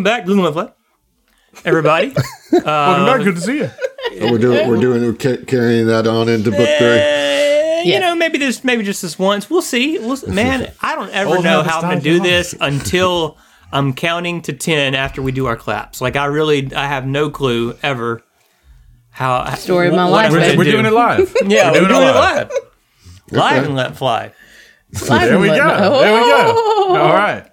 Welcome back, Blue Love Life. Everybody. Welcome back. Good to see you. Oh, we're doing we're doing we're ca- carrying that on into book three. You Yes. know, maybe this, maybe just this once. We'll see. We'll, s- man, I don't ever Old know how I'm going to do hard. this until I'm counting to ten after we do our claps. Like I really, I have no clue ever how. Story of my what life, I'm We're, we're do. doing it live. Yeah, we're doing doing, it it live. Live and let fly. There we go. There we go. All right.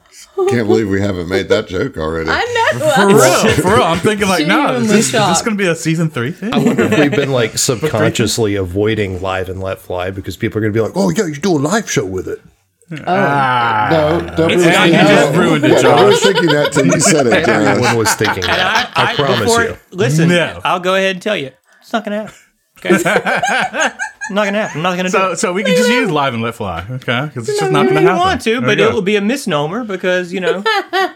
Can't believe we haven't made that joke already. I know. For real. For real. I'm thinking like, no, is this, is this going to be a season three thing? I wonder if we've been like subconsciously avoiding live and let fly because people are going to be like, "Oh yeah, you do a live show with it." Ah. no, don't It's really not- think you that. just ruined it, Yeah, I was thinking that till you said it, Everyone was thinking that. I, promise before- you. Listen, No. I'll go ahead and tell you, it's not going to happen. Okay? not going to happen. I'm not going to do So, it. so we can just use live and let fly, okay? Because it's just not going to you happen. want to, There but we it go. will be a misnomer because you know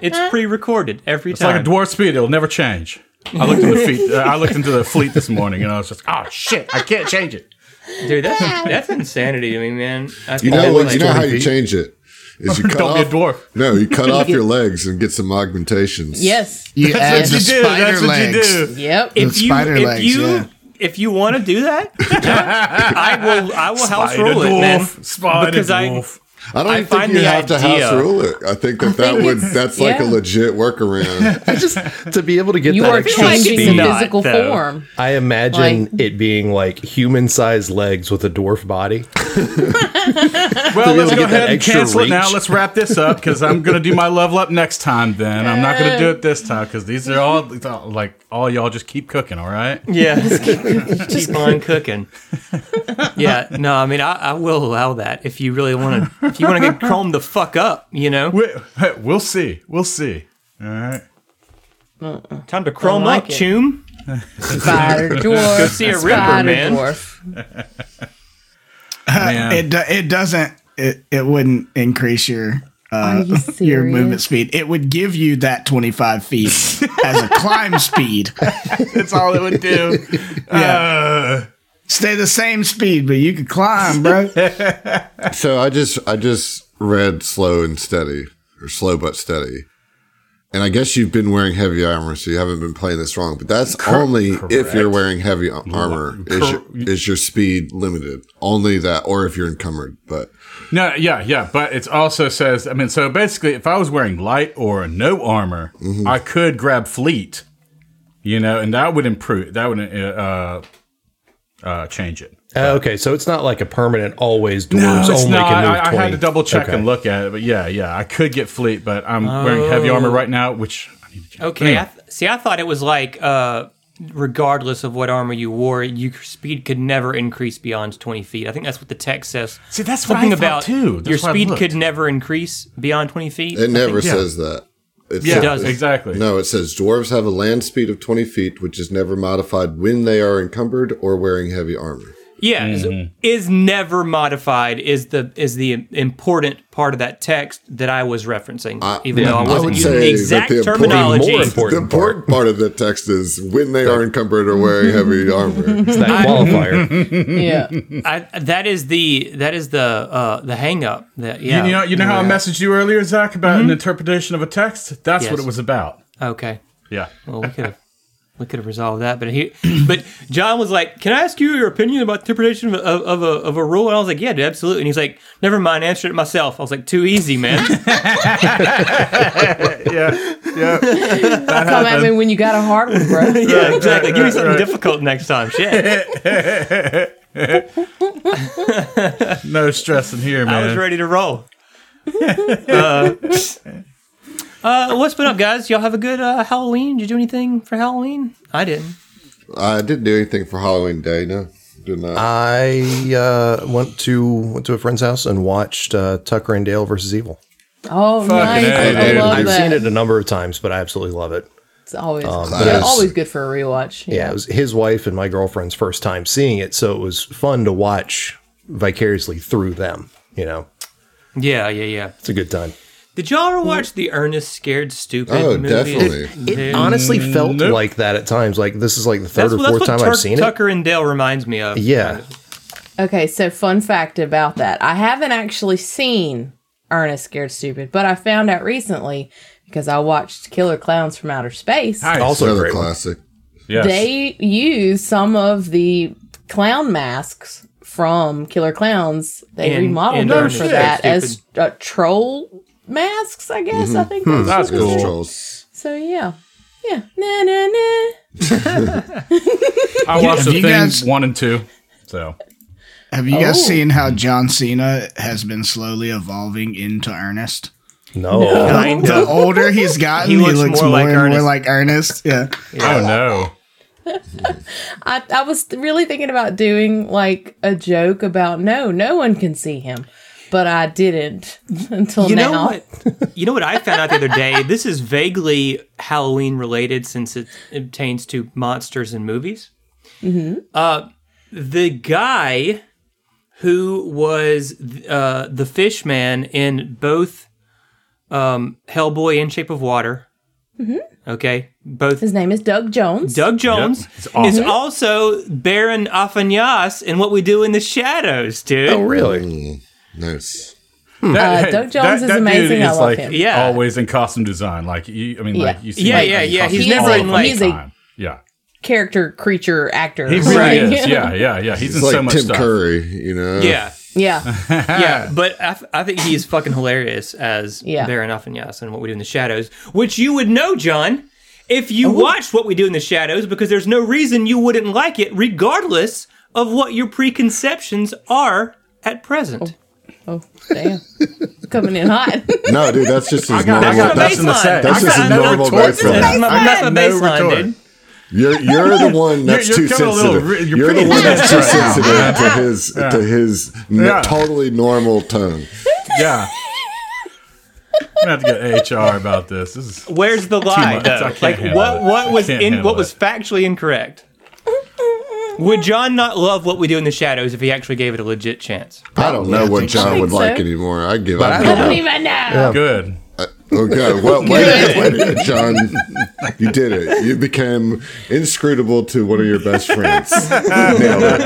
it's pre-recorded every time. It's time. like a dwarf speed; it'll never change. I looked into the fleet. Uh, I looked into the fleet this morning, and I was just, oh shit, I can't change it. Dude, that's that's insanity to me, man. I You think know, that's what, like- you know how 20 you feet. change it? Is you cut Don't be a off, dwarf. No, you cut off your legs and get some augmentations. Yes. You add That's the what you do. spider That's what you legs. do. Yep. if you spider if legs, you yeah. If you want to do that, I will I will house Spider rule it, man. Spider Because dwarf. I don't I think find you the have to idea- house rule it. I think that that think would it's- that's like a legit workaround. I just to be able to get You that are extra like it's changing the not, physical though. form. I imagine Like- it being like human-sized legs with a dwarf body. Well, let's go get that ahead and extra cancel it now. Let's wrap this up because I'm going to do my level up next time. Then I'm not going to do it this time because these are all like all y'all just keep cooking. All right. Yeah, just keep, keep on cooking. Yeah, no, I mean I, I will allow that if you really want to. If you want to get chromed the fuck up, you know, We, we'll see. We'll see. All right. time to chrome like up, it. choom. Spider dwarf. Go see a ripper, Spider man. dwarf. Man. It do- it doesn't it it wouldn't increase your uh, you your movement speed. It would give you that 25 feet as a climb speed. That's all it would do. Yeah. Stay the same speed, but you could climb, bro. so I just I just read slow and steady or slow but steady. And I guess you've been wearing heavy armor, so you haven't been playing this wrong. But that's only if you're wearing heavy a- armor. Is your, is your speed limited? Only that, or if you're encumbered. But No, yeah, yeah, but it also says. I mean, so basically, if I was wearing light or no armor, Mm-hmm. I could grab fleet, you know, and that would improve. That would uh, uh, change it. Uh, okay, so it's not like a permanent always dwarves it's only not. can move I, I 20. had to double check Okay. and look at it, but yeah, yeah, I could get fleet, but I'm wearing heavy armor right now, which I need to change. Okay, I th- see. I thought it was like, uh, regardless of what armor you wore, your speed could never increase beyond twenty feet. I think that's what the text says. See, that's what something I about too. That's your speed could never increase beyond twenty feet. it never yeah. says that. It Yeah, says- does. exactly. No, it says dwarves have a land speed of 20 feet, which is never modified when they are encumbered or wearing heavy armor. Yeah, is- Mm-hmm. is never modified is the is the important part of that text that I was referencing, even though I I wasn't would using say the exact the important- terminology. more The important important part of the text is when they are encumbered or wearing heavy armor. It's that qualifier. Yeah. I, that is the that is the uh, the hang up. That yeah. You, you know, you know how I messaged you earlier, Zach, about an interpretation of a text. That's what it was about. okay. Yeah. Well, we could have we could have resolved that, but he, but John was like, "Can I ask you your opinion about the interpretation of, of, of a of a rule?" And I was like, "Yeah, dude, absolutely." And he's like, "Never mind, answer it myself." I was like, "Too easy, man." Yeah. Yeah. Come at me when you got a hard one, bro. yeah, exactly. Give me something difficult next time. Shit, no stress in here, man. I was ready to roll. uh, uh, what's been up, guys? Y'all have a good uh, Halloween? Did you do anything for Halloween? I didn't. I didn't do anything for Halloween Day, no. Did not. I uh, went to went to a friend's house and watched uh, Tucker and Dale versus Evil. Oh, nice. A, I dude. love I've that. seen it a number of times, but I absolutely love it. It's always, but yeah, it's- always good for a rewatch. Yeah, it was his wife and my girlfriend's first time seeing it, so it was fun to watch vicariously through them. You know, Yeah, yeah, yeah. it's a good time. Did y'all ever watch the Ernest Scared Stupid Oh, movie? definitely. It honestly felt Nope. like that at times. Like this is like the third That's, or fourth what time Tuck- I've seen it. Tucker and Dale reminds me of. it. Yeah, Okay, so fun fact about that. I haven't actually seen Ernest Scared Stupid, but I found out recently because I watched Killer Clowns from Outer Space. Nice. Also Another great classic. yes. They use some of the clown masks from Killer Clowns. They In- remodeled in them Ernest for Scared that as Stupid. uh, troll masks. I guess I mm-hmm. think hmm, that's, That's cool. Trolls. So yeah, yeah, nah nah nah. I watched Have the you thing guys- one and two. So Have you guys Oh. seen how John Cena has been slowly evolving into Ernest? No. Kind The older he's gotten, He he looks looks, more more, like and Ernest. more like Ernest. Yeah. oh no. I, I was really thinking about doing like a joke about no, no one can see him, but I didn't until You now. know what? You know what I found out the other day. This is vaguely Halloween related since it pertains to monsters and movies. Mm-hmm. Uh, the guy who was uh, the fish man in both um, Hellboy and Shape of Water. Okay, both His name is Doug Jones. Doug Jones It's awesome. is also Baron Afanas in What We Do in the Shadows, dude. Oh, really? Nice. That- Uh, Doug Jones is amazing. I love like him. Yeah. always in costume design. Like you, I mean, Yeah. like you see. Yeah, like, yeah, yeah. He's never in like he's a- time. Yeah, Character, creature, actor. he really Right. is. Yeah, yeah, yeah. He's, It's in like so much Tim stuff. Curry, you know? yeah. Yeah. yeah, but I, th- I think he's fucking hilarious as Yeah. Baron Afanas and What We Do in the Shadows, which you would know, John, if you watched What We Do in the Shadows, because there's no reason you wouldn't like it, regardless of what your preconceptions are at present. Oh, damn. Coming in hot. No, dude, that's just his got, normal. got nothing to baseline. say. That's I just got a no normal retort baseline. to that. That's my, I that's my got no baseline, retort. dude. You're you're the one that's you're too coming a sensitive. little- you're you're the one that's too intense right now. sensitive to his to his n- Yeah. totally normal tone. Yeah. I'm gonna have to get HR about this. This is Where's the lie, much. I can't Like, what what was in what was factually incorrect? Would John not love What We Do in the Shadows if he actually gave it a legit chance? I don't know what John think would like anymore. I give I up. I don't even know. good. Uh, oh, okay, well, wait, a- wait, a minute, John. You did it. You became inscrutable to one of your best friends. Nailed it.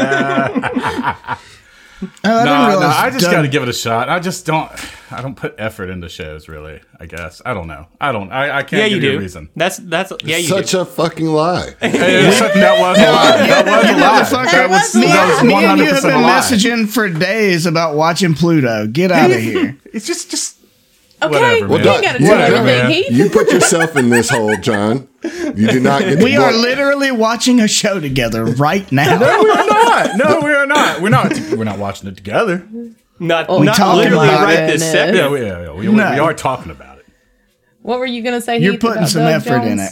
Oh, I didn't No, no, I just got to give it a shot. I just don't. I don't put effort into shows, really. I guess I don't know. I don't. I, I can't Yeah, you give you do. a reason. That's that's yeah, you Such do. a fucking lie. Hey, it's that was a lie. That was a lie. That was, me, that was me and you hundred have percent been a lie. messaging for days about watching Pluto. Get out of here. It's just, just Okay. Whatever, you man. ain't got to tell Whatever, everything, man. You put yourself in this hole, John. You do not get. To We are go- literally watching a show together right now. no, we are not. No, we are not. We're not. We're not watching it together. Not Oh, not literally about right it. this No. second. Yeah, we, yeah, yeah, we, we, No. we are talking about it. What were you going to say, You're Heath, putting about some Doug effort in it.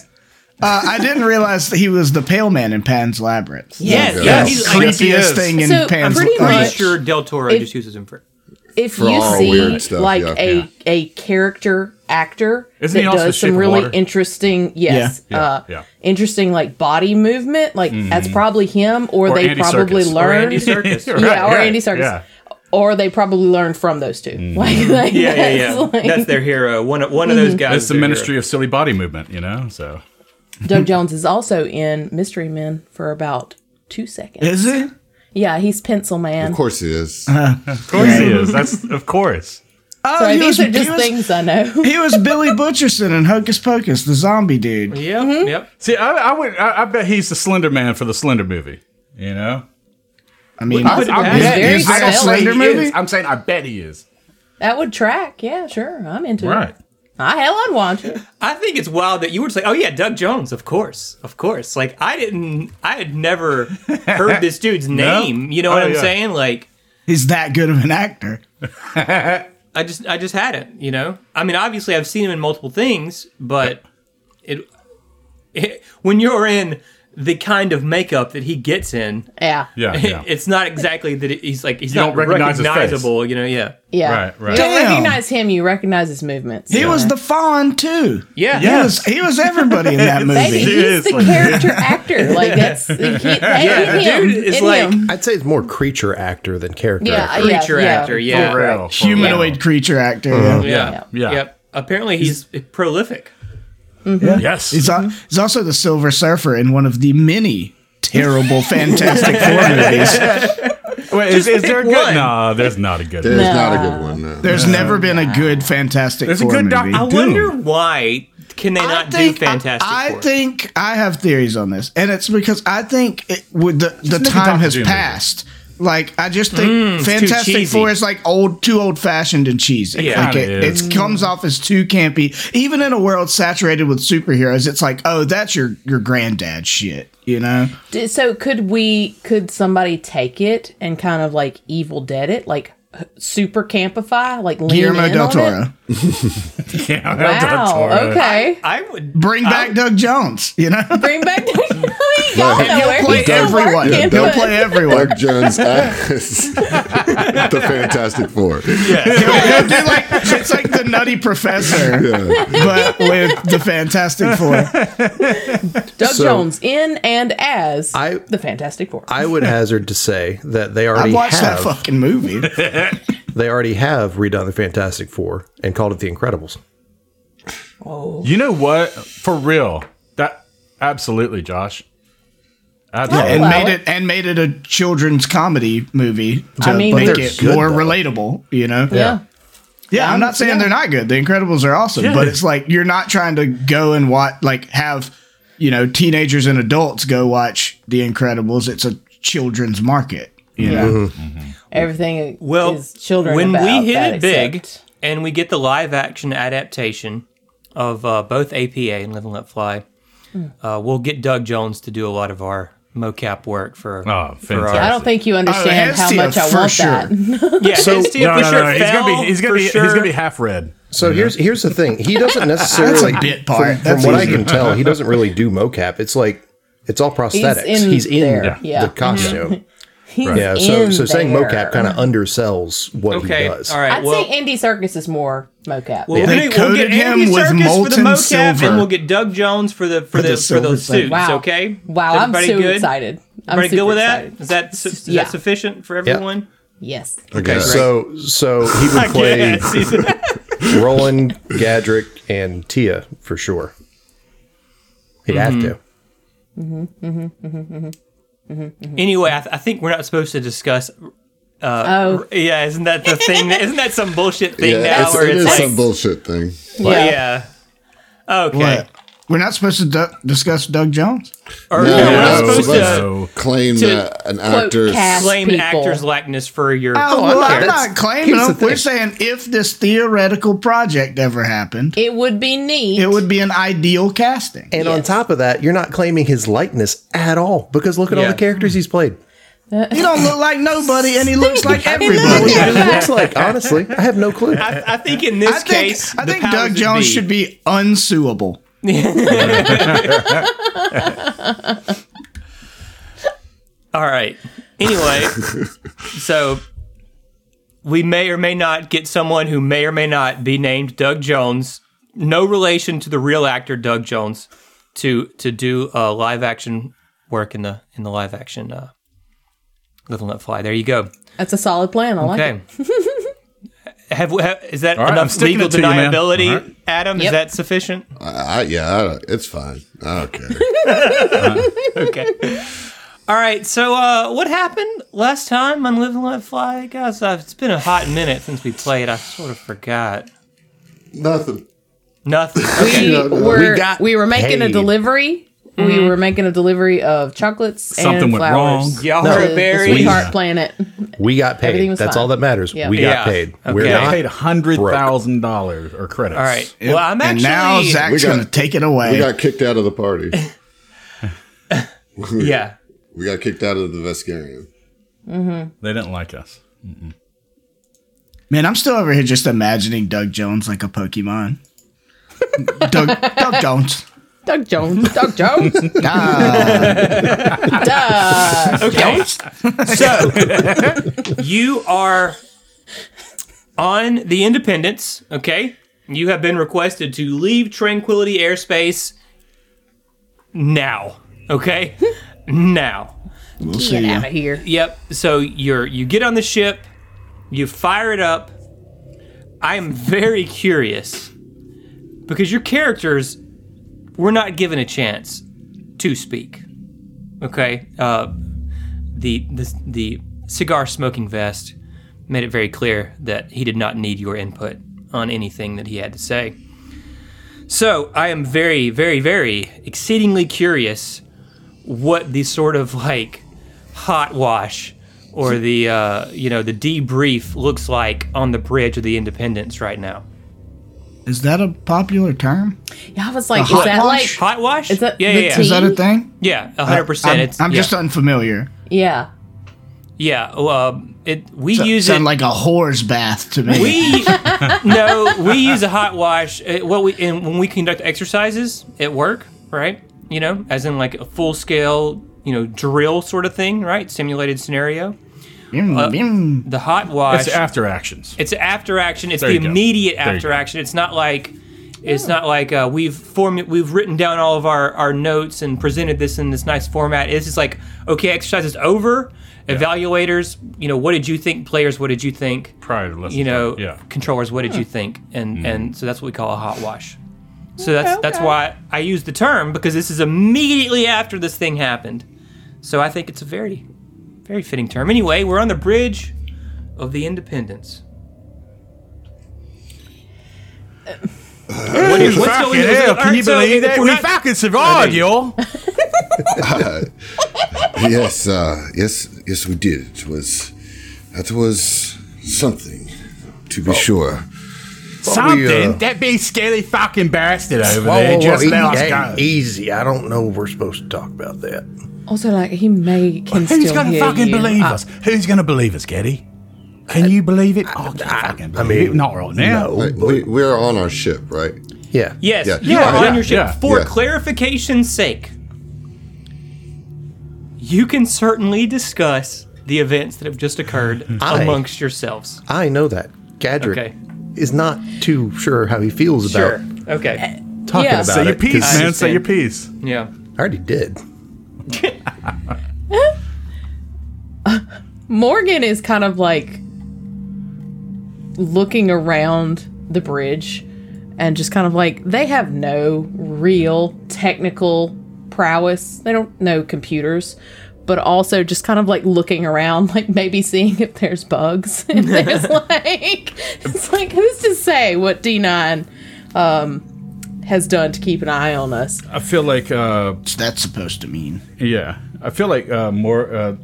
Uh, I didn't realize that he was the pale man in Pan's Labyrinth. Yes, Yeah. yeah, Yes. he's Yes, he Creepiest is. thing in So, Pan's pretty I'm pretty sure Del Toro If- just uses him for. if For you all see weird stuff, like yeah. a Yeah. a character actor Isn't that does some really Water? interesting yes Yeah, yeah, uh yeah. interesting like body movement like that's probably him or, Or they Andy probably Serkis. Or Or learned Andy Serkis. Right, yeah or right, Andy Serkis yeah. Or they probably learned from those 2 like, like Yeah, yeah, yeah. that's like- Mm-hmm. That's their hero. One of one of those guys. It's the is their Ministry of Silly Body Movement, you know. So Doug Jones is also in Mystery Men for about two seconds Is it? yeah he's Pencil Man Of course he is. of course he is. That's of course. Oh, Sorry, these was, are just was, things I know. he was Billy Butcherson in Hocus Pocus, the zombie dude. hero. Yep, Mm-hmm. yep. See, I, I would. I, I bet he's the Slender Man for the Slender movie. You know. I mean, I would I imagine. bet very is there a stealthy. Slender He movie? is. I'm saying I bet he is. That would track. Yeah, sure. I'm into Right. it. I hell, I'd watch it. I think it's wild that you were just like, oh yeah, Doug Jones, of course, of course. Like I didn't, I had never heard this dude's name. You know oh, what Oh, I'm yeah. saying? Like he's that good of an actor. I just, I just hadn't. You know, I mean, obviously I've seen him in multiple things, but it, it when you're in the kind of makeup that he gets in, Yeah. Yeah. Yeah. it's not exactly that it- he's like he's You not recognize recognizable. You know? Yeah. Yeah. Right, right. You don't Damn. recognize him, you recognize his movements. He Yeah. was the fawn too. Yeah. He Yes. was he was everybody in that movie. He he's is the like- character actor. Like that's he, hey, Yeah, in him, dude is like- him. I'd say it's more creature actor than character Yeah, actor. yeah, Creature yeah. actor, yeah. For real. For Humanoid real. creature actor. yeah. Yeah. Yeah. Yep. Apparently he's prolific. Mm-hmm. Yes. He's, al- mm-hmm. he's also the Silver Surfer in one of the many terrible Fantastic Four movies. Wait, is, is there a good? one. No, there's not a good. One. There's one. not a good one. No. There's never been a good Fantastic There's a Four good doc- movie. I wonder why can they not do Fantastic I, I think I have theories on this, and it's because I think it, with the the make time has passed. movie. Passed. Like I just think Mm, Fantastic. Four is like old, too old fashioned and cheesy. Yeah. like it, it comes off as too campy. Even in a world saturated with superheroes, it's like, oh, that's your your granddad shit. You know? So could we? Could somebody take it and kind of like Evil Dead it, like h- super campify, like lean Guillermo in del Toro, Yeah, Wow. Okay. I would bring back Doug Jones. You know? Bring back. he And got he'll play everyone. working, He'll play everyone. Doug Jones as the Fantastic Four. He'll do like it's like the Nutty Professor, but with the Fantastic Four. Doug So- Jones in and as I- the Fantastic Four. I would hazard to say that they I already watched that fucking movie. they already have redone the Fantastic Four and called it the Incredibles. Oh. You know what? For real, that absolutely, Josh. Absolutely. and allow made it. it and made it a children's comedy movie to I mean, make it good, more though. relatable. You know? yeah. Yeah, I'm not saying yeah. they're not good. The Incredibles are awesome, Yeah. but it's like you're not trying to go and watch like have you know teenagers and adults go watch The Incredibles. It's a children's market. You know? Mm-hmm. Mm-hmm. Everything Well, is children. when about we hit it big except- and we get the live action adaptation of uh, both APA and Live and Let Fly, Hmm. uh, we'll get Doug Jones to do a lot of our mocap work for. Oh, for our- I don't think you understand how Hestia, much I for want sure. that. yeah, So- Hestia No, for no, sure no, He's gonna be. He's gonna be. sure. He's gonna be half red. So here's here's the thing. He doesn't necessarily That's a bit part. From, That's from what I can tell, he doesn't really do mocap. It's like it's all prosthetics. in He's in, there, yeah. the costume. He's Yeah. So in so saying there. mocap kind of undersells what Okay, he does. all right. I'd well, say Andy Serkis is more mocap. Well, They we'll, coated get him Andy with Serkis for the molten mocap, silver. and we'll get Doug Jones for the for, the, the for those suits. wow. Okay. Wow, I'm everybody so good? excited. I'm Everybody good super with that? excited. Is that su- is Yeah. that sufficient for everyone? Yes. Okay. So so he would play Roland, Gadrick, and Tia for sure. He'd have mm-hmm. to. Mm-hmm, mm-hmm, anyway, I, th- I think we're not supposed to discuss. Uh, oh, Yeah, isn't that the thing? Isn't that some bullshit thing yeah, now? it's, where it it's is like, some bullshit thing. yeah. yeah. Okay. What? We're not supposed to du- discuss Doug Jones. Or, No, no, we're not supposed let's- to Claim To that an quote actor's claim people. actor's likeness for your. Oh, well, I'm not claiming them. We're saying if this theoretical project ever happened, It would be neat. it would be an ideal casting. And on top of that, you're not claiming his likeness at all because look at all the characters he's played. He don't look like nobody, and he looks like everybody. he looks like, honestly, I have no clue. I, I think in this I think, case, I think Doug Jones be- should be unsuable. All right. Anyway, so we may or may not get someone who may or may not be named Doug Jones, no relation to the real actor Doug Jones, to to do uh, live action work in the in the live action uh, and Let Fly. There you go. That's a solid plan. I like it. Okay. Have, we- have is that All right, I'm enough sticking legal it to you, man. deniability, All right. Adam? Is that sufficient? I, I, yeah, I don't, it's fine. I don't care. okay. All right. So, uh, what happened last time on Live and Let Fly, guys? Uh, it's been a hot minute since we played. I sort of forgot. Nothing. Nothing. We No, no, were we got we were making a paid. Delivery. We mm-hmm. were making a delivery of chocolates Something and went flowers. wrong. Y'all No. heard to of the Barry? Sweetheart Planet. We got paid. Everything was That's fine. all that matters. Yeah. We Yeah. got paid. Okay. We're They not. paid hundred thousand dollars or credits. All right. Well, I'm and actually. now We got- going to take it away. We got kicked out of the party. yeah. We got kicked out of the Veskarium. Mm-hmm. They didn't like us. Man, I'm still over here just imagining Doug Jones like a Pokemon. Doug, Doug Jones. Doug Jones. Doug Jones. Ah, Doug. Okay. so, you are on the Independence, okay? You have been requested to leave Tranquility Airspace now, okay? now. we'll Get see out of here. Yep. So you're you get on the ship, you fire it up. I am very curious because your characters were not given a chance to speak. Okay. Uh, the the the cigar smoking vest made it very clear that he did not need your input on anything that he had to say. So I am very, very, very exceedingly curious what the sort of like hot wash or the uh, you know the debrief looks like on the bridge of the Independence right now. Is that a popular term? Yeah, I was like, A is hot that wash? like Hot wash? Is that yeah, yeah, yeah. Is that a thing? Yeah, hundred percent. I'm, It's I'm yeah. just unfamiliar. yeah. yeah. Well, uh, it we So, use sound it. like a whore's bath to me. we no, we use a hot wash. uh, What we and when we conduct exercises at work, right? You know, as in like a full scale, you know, drill sort of thing, right? Simulated scenario. Mm, mm. The hot wash. It's after actions. It's after action. It's There the you go. immediate There you after go. action. It's not like it's not like uh, we've formed we've written down all of our, our notes and presented this in this nice format. It's just like okay, exercise is over. Evaluators, you know, what did you think? Players, what did you think? Prior to listening. You know, yeah. controllers, what did you think? And Mm-hmm. and so that's what we call a hot wash. So that's that's why I use the term because this is immediately after this thing happened. So I think it's a very very fitting term. Anyway, we're on the bridge of the Independence. What is- what's going on? All right, so if we're not- fucking survived, y'all. yes, uh, yes, yes, we did. It was that was something, to be sure. Something. uh, that big scary fucking bastard over Whoa, there whoa, just whoa, let us hey, go. easy. I don't know if we're supposed to talk about that. Also, like he may can Who's still gonna hear fucking you. believe Uh, us? Who's gonna believe us, Gaddy? Can you believe it? Oh, I can't fucking believe mean, it. Not right now. no. Like, we, we're on our ship, right? Yeah. Yes, Yeah. you Yeah, are on your ship. yeah, For yeah. clarification's sake, you can certainly discuss the events that have just occurred I- amongst yourselves. I know that. Gadrick Okay. is not too sure how he feels about Sure. Okay. talking Yeah. about Say your it. 'cause piece, I man. Say your piece. Yeah. I already did. Morgan is kind of like looking around the bridge and just kind of like they have no real technical prowess. They don't know computers, but also just kind of like looking around, like maybe seeing if there's bugs. If there's like, it's like who's to say what D9 um, has done to keep an eye on us? I feel like, uh, What's that supposed to mean? yeah, I feel like uh, more uh,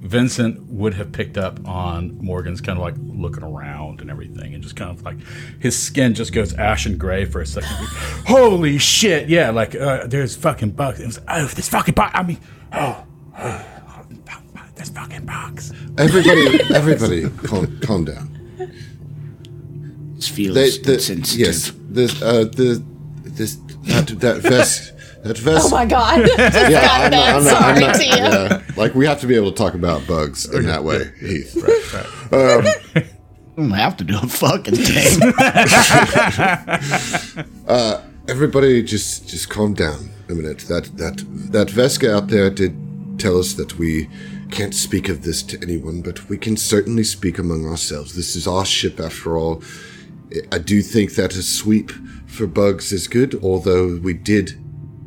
Vincent would have picked up on Morgan's kind of like looking around and everything, and just kind of like his skin just goes ashen gray for a second. Holy shit! Yeah, like uh, there's fucking bugs. It was, oh, there's fucking bugs. I mean, oh, oh, there's fucking bugs. Everybody, everybody, calm, calm down. This feels They, the, insensitive. yes, this, uh, the, this, that, that vest, that oh vest. Oh my god! just got I'm not- I'm not- Sorry, I'm not- Tia. yeah, like we have to be able to talk about bugs in that way, Heath. I don't um, have to do a fucking thing. Uh, everybody, just just calm down a minute. That that that Vesca out there did tell us that we can't speak of this to anyone, but we can certainly speak among ourselves. This is our ship, after all. I do think that a sweep for bugs is good, although we did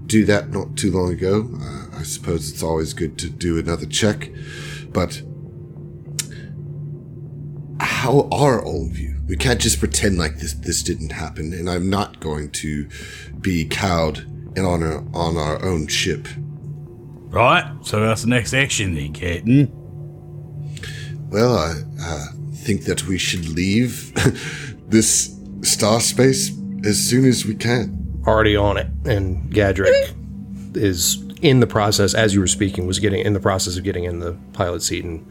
do that not too long ago. Uh, I suppose it's always good to do another check, but how are all of you? We can't just pretend like this this didn't happen, and I'm not going to be cowed in on our on our own ship. Right. So that's the next action, then, Captain. Well, I uh, think that we should leave this star space as soon as we can. Already on it. And Gadrick is in the process, as you were speaking, was getting in the process of getting in the pilot seat and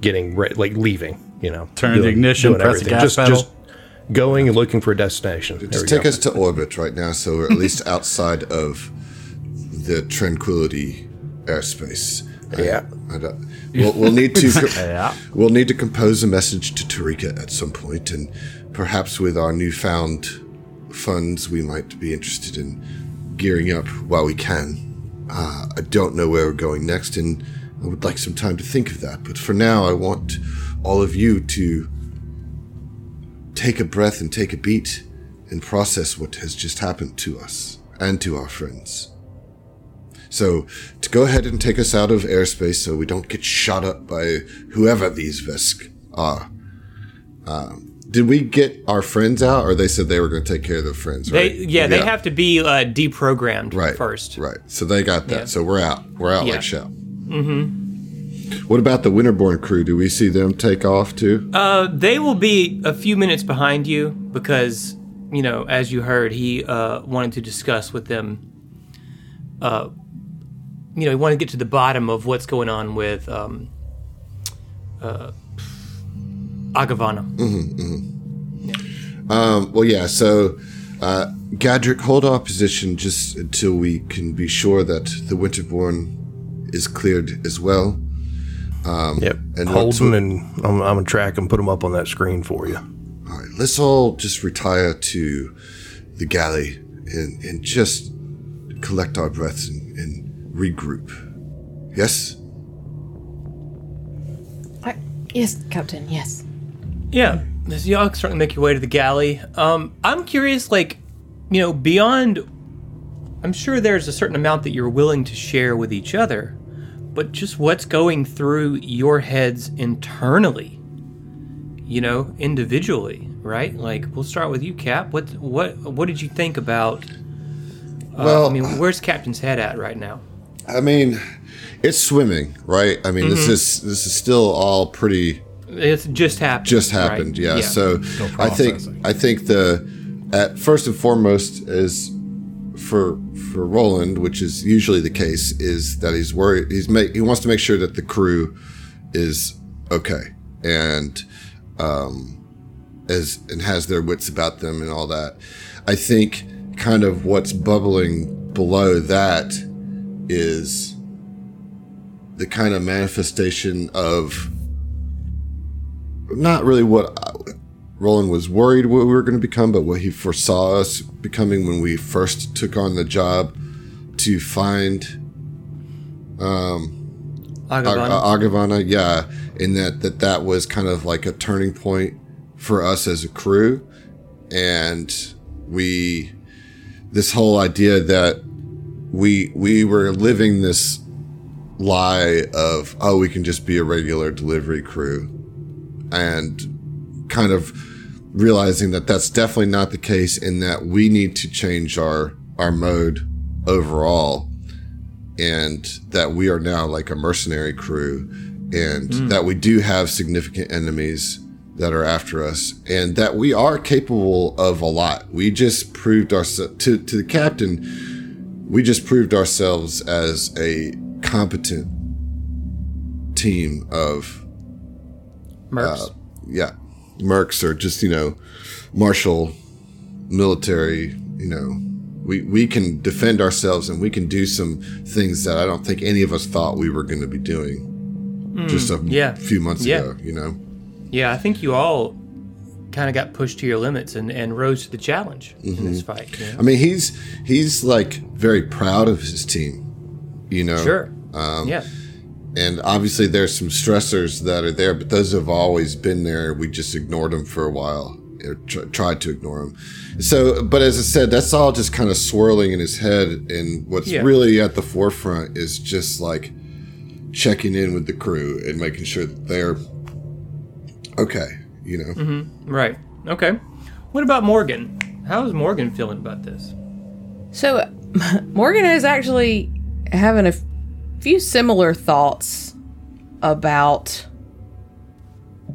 getting re- like leaving, you know. Turn the ignition, press the gas just, pedal. just going and looking for a destination. Just take go. us to orbit right now, so we're at least outside of the Tranquility airspace. Yeah. I don't- we'll, we'll need to Yeah. we'll need to compose a message to Tarika at some point, and perhaps with our newfound funds, we might be interested in gearing up while we can. Uh, I don't know where we're going next, and I would like some time to think of that. But for now, I want all of you to take a breath and take a beat and process what has just happened to us and to our friends. So to go ahead and take us out of airspace so we don't get shot up by whoever these Vesk are. Um, did we get our friends out, or they said they were going to take care of their friends? They, Right? yeah, they have to be uh, deprogrammed right first. Right. So they got that. Yeah. So we're out. We're out Yeah. like shell. Mm-hmm. What about the Winterborn crew? Do we see them take off too? Uh, they will be a few minutes behind you because, you know, as you heard, he uh, wanted to discuss with them. Uh, you know, he wanted to get to the bottom of what's going on with um, uh, Agavana. Um, well, yeah. So, uh, Gadrick, hold our position just until we can be sure that the Winterborn is cleared as well. Yep. And Hold them, and I'm, I'm gonna track and put them up on that screen for you. All right, let's all just retire to the galley and, and just collect our breaths and, and regroup. Yes? I, yes, Captain. Yes. Yeah, as y'all starting to make your way to the galley, um, I'm curious, like, you know, beyond. I'm sure there's a certain amount that you're willing to share with each other, but just what's going through your heads internally, you know, individually, right? Like, we'll start with you, Cap. What what what did you think about? Uh, Well- I mean, where's Captain's head at right now? I mean, it's swimming, right? I mean, this is this is still all pretty It's just happened. just right? happened. Yeah. So I think. I think the at first and foremost is for for Roland, which is usually the case, is that he's worried. He's make he wants to make sure that the crew is okay and um as and has their wits about them and all that. I think kind of what's bubbling below that is the kind of manifestation of not really what I- Roland was worried what we were going to become, but what he foresaw us becoming when we first took on the job to find Ag- Agavana. uh, Agavana, yeah, in that, that that was kind of like a turning point for us as a crew, and we this whole idea that we we were living this lie of oh we can just be a regular delivery crew, and kind of realizing that that's definitely not the case, and that we need to change our our mode overall and that we are now like a mercenary crew and hmm. that we do have significant enemies that are after us and that we are capable of a lot. We just proved ourselves to, to the captain we just proved ourselves as a competent team of Mercs. Uh, yeah mercs are just you know martial military you know we we can defend ourselves and we can do some things that i don't think any of us thought we were going to be doing hmm. just a yeah. few months Yeah. ago you know Yeah, I think you all kind of got pushed to your limits and, and rose to the challenge in this mm-hmm. fight. you know? i mean he's he's like very proud of his team you know Sure. Um, yeah. And obviously there's some stressors that are there but those have always been there we just ignored them for a while or tr- tried to ignore them so but as i said that's all just kind of swirling in his head and what's Yeah. really at the forefront is just like checking in with the crew and making sure that they're okay you know Mm-hmm. Right. Okay. What about Morgan? How is Morgan feeling about this? So, Morgan is actually having a f- few similar thoughts about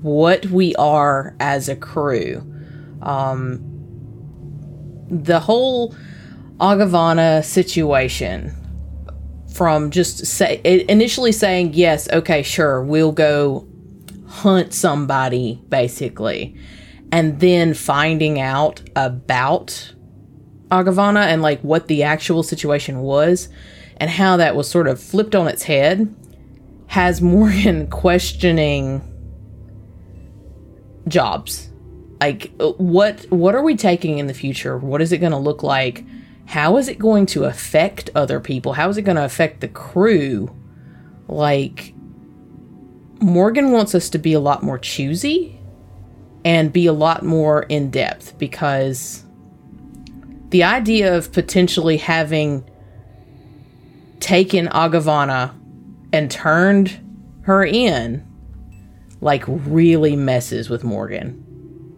what we are as a crew. Um, the whole Agavana situation from just say initially saying yes, okay, sure, we'll go hunt somebody basically, and then finding out about Agavana and like what the actual situation was and how that was sort of flipped on its head has Morgan questioning jobs. Like uh, what what are we taking in the future? What is it going to look like? How is it going to affect other people? How is it going to affect the crew? Like Morgan wants us to be a lot more choosy and be a lot more in depth because the idea of potentially having taken Agavana and turned her in like really messes with Morgan.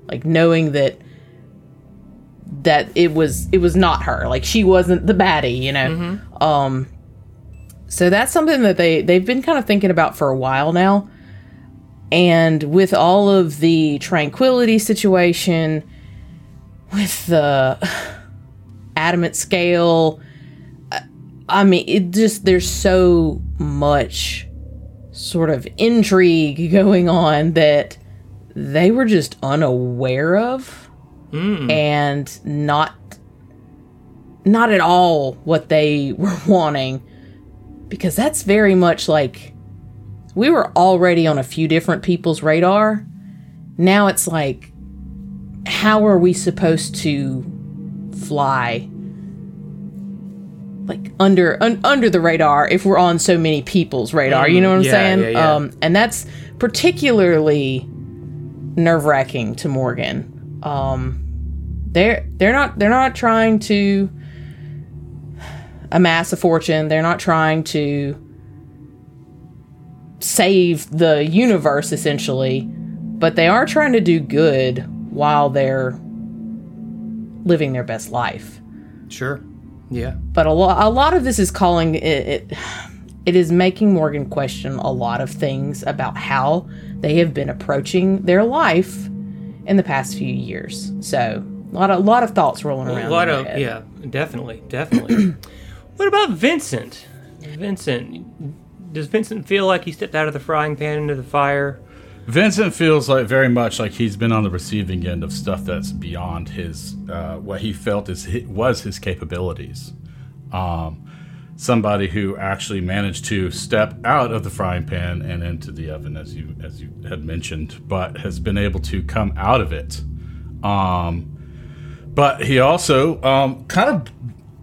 Like knowing that that it was it was not her. Like she wasn't the baddie, you know. Um so that's something that they they've been kind of thinking about for a while now. And with all of the tranquility situation with the adamant scale I mean, it just there's so much sort of intrigue going on that they were just unaware of hmm. and not not at all what they were wanting because that's very much like we were already on a few different people's radar. Now it's like how are we supposed to fly like under un, under the radar if we're on so many people's radar. you know what I'm yeah, saying? yeah, yeah. Um, and that's particularly nerve wracking to Morgan. Um, they're they're not they're not trying to amass a fortune. They're not trying to save the universe essentially, but they are trying to do good while they're living their best life Sure. Yeah. but a lot a lot of this is calling it, it it is making Morgan question a lot of things about how they have been approaching their life in the past few years. So a lot of a lot of thoughts rolling around. A lot of head. yeah, definitely, definitely. what about Vincent? Vincent, does Vincent feel like he stepped out of the frying pan into the fire? Vincent feels like very much like he's been on the receiving end of stuff that's beyond his uh, what he felt is was his capabilities. Um, somebody who actually managed to step out of the frying pan and into the oven, as you as you had mentioned, but has been able to come out of it. Um, but he also um, kind of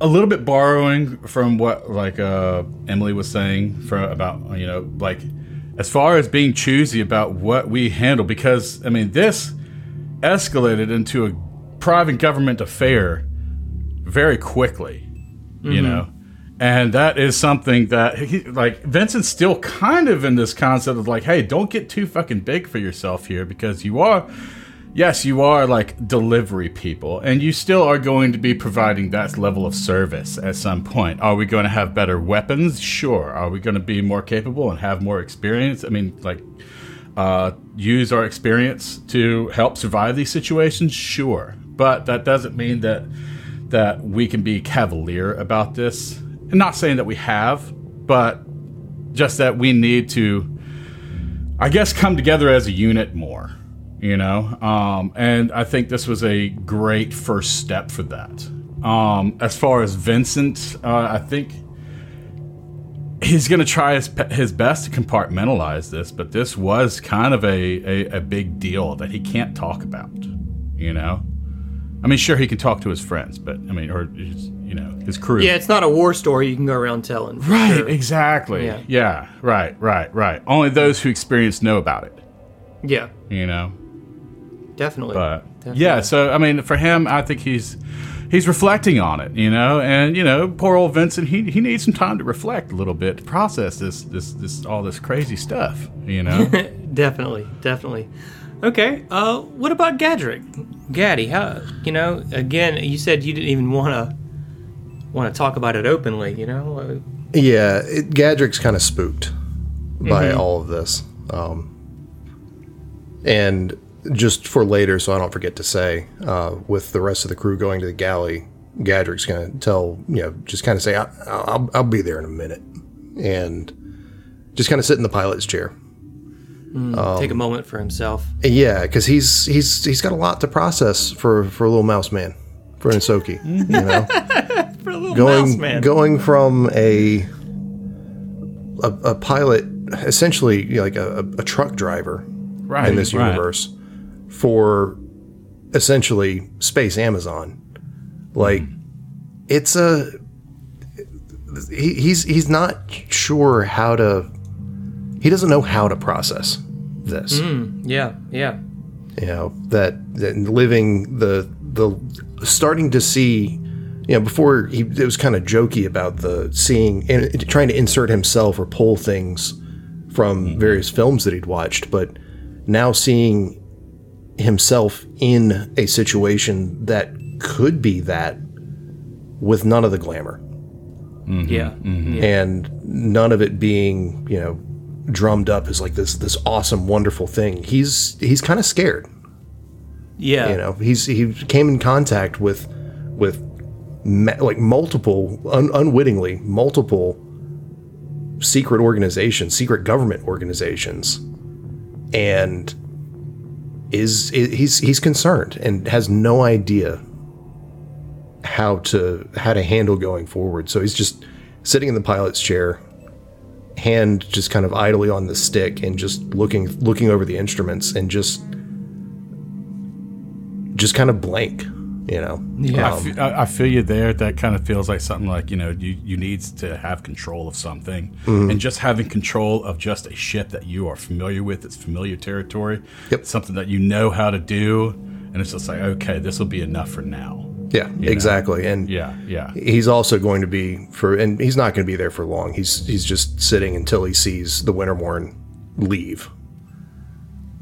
a little bit borrowing from what like uh, Emily was saying for about you know like as far as being choosy about what we handle because I mean this escalated into a private government affair very quickly, you mm-hmm. know. And that is something that he, like Vincent's still kind of in this concept of like, hey, don't get too fucking big for yourself here because you are yes, you are like delivery people, and you still are going to be providing that level of service at some point. Are we going to have better weapons? Sure. Are we going to be more capable and have more experience? I mean, like, uh, use our experience to help survive these situations? Sure. But that doesn't mean that that we can be cavalier about this. And not saying that we have, but just that we need to I guess come together as a unit more, you know. Um, and I think this was a great first step for that. Um, as far as Vincent, uh, I think he's going to try his, his best to compartmentalize this, but this was kind of a, a, a big deal that he can't talk about, you know. I mean, sure he can talk to his friends, but I mean, or his, you know, his crew. Yeah, it's not a war story you can go around telling. Right, sure. exactly. Yeah. Yeah. right, right, right. Only those who experience know about it, Yeah, you know. Definitely. But Definitely. yeah, so I mean, for him, I think he's he's reflecting on it, you know, and you know, poor old Vincent, he he needs some time to reflect a little bit to process this this this all this crazy stuff, you know. definitely, definitely. Okay, uh, what about Gadrick? Gaddy, how you know? Again, you said you didn't even want to want to talk about it openly. You know, Yeah, it, Gadrick's kind of spooked by all of this. Um, and just for later, so I don't forget to say, uh, with the rest of the crew going to the galley, Gadrick's going to tell, you know, just kind of say, I, I'll, I'll be there in a minute. And just kind of sit in the pilot's chair. take a moment for himself. Yeah, because he's he's he's got a lot to process for for a little mouse man, for an Ysoki, you know. For a little going mouse man. going from a a, a pilot, essentially you know, like a, a truck driver right in this right. For essentially space Amazon. Like it's a he, he's he's not sure how to. He doesn't know how to process this mm, yeah, yeah, you know that, that living the the starting to see you you know, before he it was kind of jokey about the seeing and trying to insert himself or pull things from mm-hmm. various films that he'd watched, but now seeing himself in a situation that could be that with none of the glamour mm-hmm. Yeah. Mm-hmm. yeah. and none of it being, you know, drummed up as like this this awesome wonderful thing. He's he's kind of scared. Yeah. You know, he's he came in contact with with ma- like multiple un- unwittingly multiple secret organizations, secret government organizations, and is he's he's concerned and has no idea how to how to handle going forward. So he's just sitting in the pilot's chair, hand just kind of idly on the stick and just looking looking over the instruments and just just kind of blank, you know. Yeah. I um, fe- I, I feel you there. That kind of feels like something like you know you you need to have control of something, mm-hmm. and just having control of just a ship that you are familiar with, it's familiar territory, Yep. something that you know how to do, and it's just like okay, this will be enough for now. Yeah, exactly. And Yeah, yeah, he's also going to be for and he's not going to be there for long. He's he's just sitting until he sees the Wintermorn leave.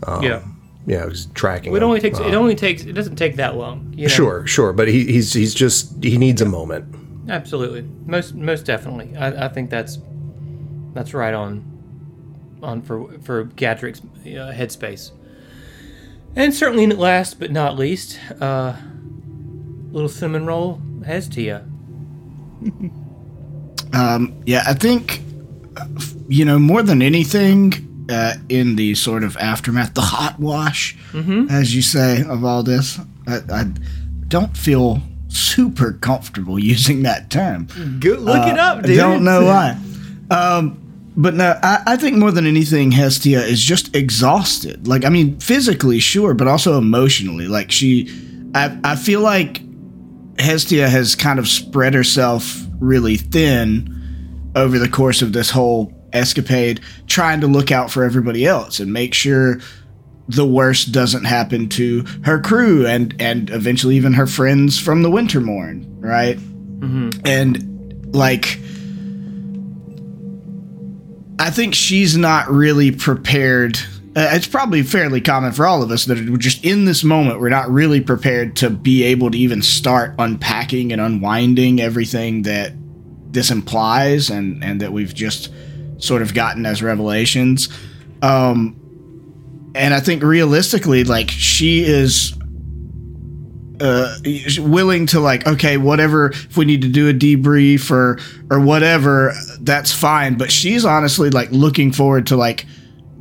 Um, yeah. Yeah, he's tracking. It him. only takes. It only takes. It doesn't take that long. you know? Sure, sure, but he, he's he's just he needs a moment. Absolutely. Most most definitely. I, I think that's that's right on on for for Gadrick's uh, headspace. And certainly last but not least, uh, little cinnamon roll Hestia. Yeah, I think, uh, you know, more than anything, uh, in the sort of aftermath, the hot wash, as you say, of all this, I, I don't feel super comfortable using that term. Look it up, I dude. don't know why. Um, but no, I, I think more than anything, Hestia is just exhausted. Like, I mean, physically, sure, but also emotionally. Like, she, I, I feel like Hestia has kind of spread herself really thin over the course of this whole escapade, trying to look out for everybody else and make sure the worst doesn't happen to her crew and and eventually even her friends from the Wintermorn, right? And like I think she's not really prepared. Uh, it's probably fairly common for all of us that we're just in this moment, we're not really prepared to be able to even start unpacking and unwinding everything that this implies and, and that we've just sort of gotten as revelations. Um, and I think realistically, like, she is uh, willing to like okay whatever if we need to do a debrief or or whatever that's fine but she's honestly like looking forward to like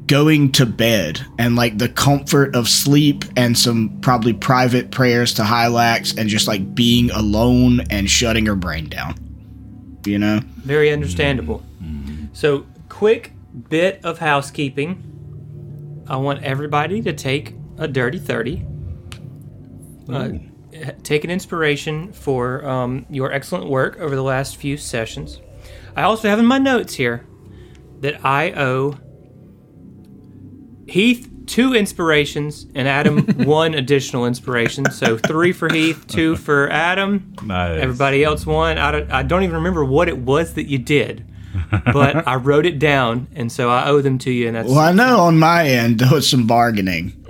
going to bed and like the comfort of sleep and some probably private prayers to Hylax and just like being alone and shutting her brain down you know Very understandable. So, quick bit of housekeeping. I want everybody to take a dirty 30. Uh, take an inspiration for um, your excellent work over the last few sessions. I also have in my notes here that I owe Heath two inspirations and Adam one additional inspiration. So three for Heath, two for Adam. Nice. Everybody else one. I don't, I don't even remember what it was that you did, but I wrote it down, and so I owe them to you. And that's well I know on my end there was some bargaining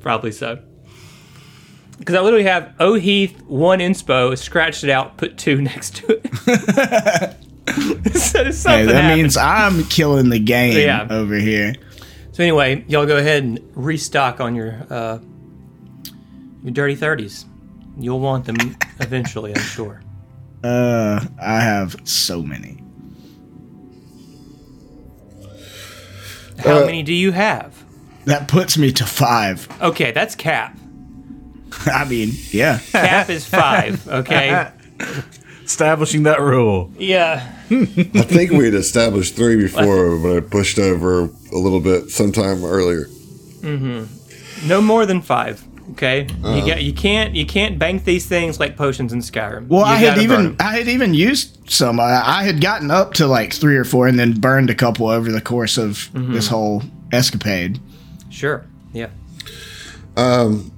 probably so. Because I literally have O Heath one inspo, scratched it out, put two next to it. so hey, that happened. means I'm killing the game Yeah. over here So anyway, y'all go ahead and restock on your uh, your dirty thirties. You'll want them eventually, I'm sure. Uh I have so many How Uh, many do you have? that puts me to five Okay, that's cap. I mean, yeah. Cap is five. Okay. Establishing that rule. Yeah. I think we'd established three before, but I pushed over a little bit sometime earlier. No more than five. Okay. You got. You can't. You can't bank these things like potions in Skyrim. Well, You I had gotta burn even 'em. I had even used some. I, I had gotten up to like three or four, and then burned a couple over the course of this whole escapade. Sure. Yeah. Um.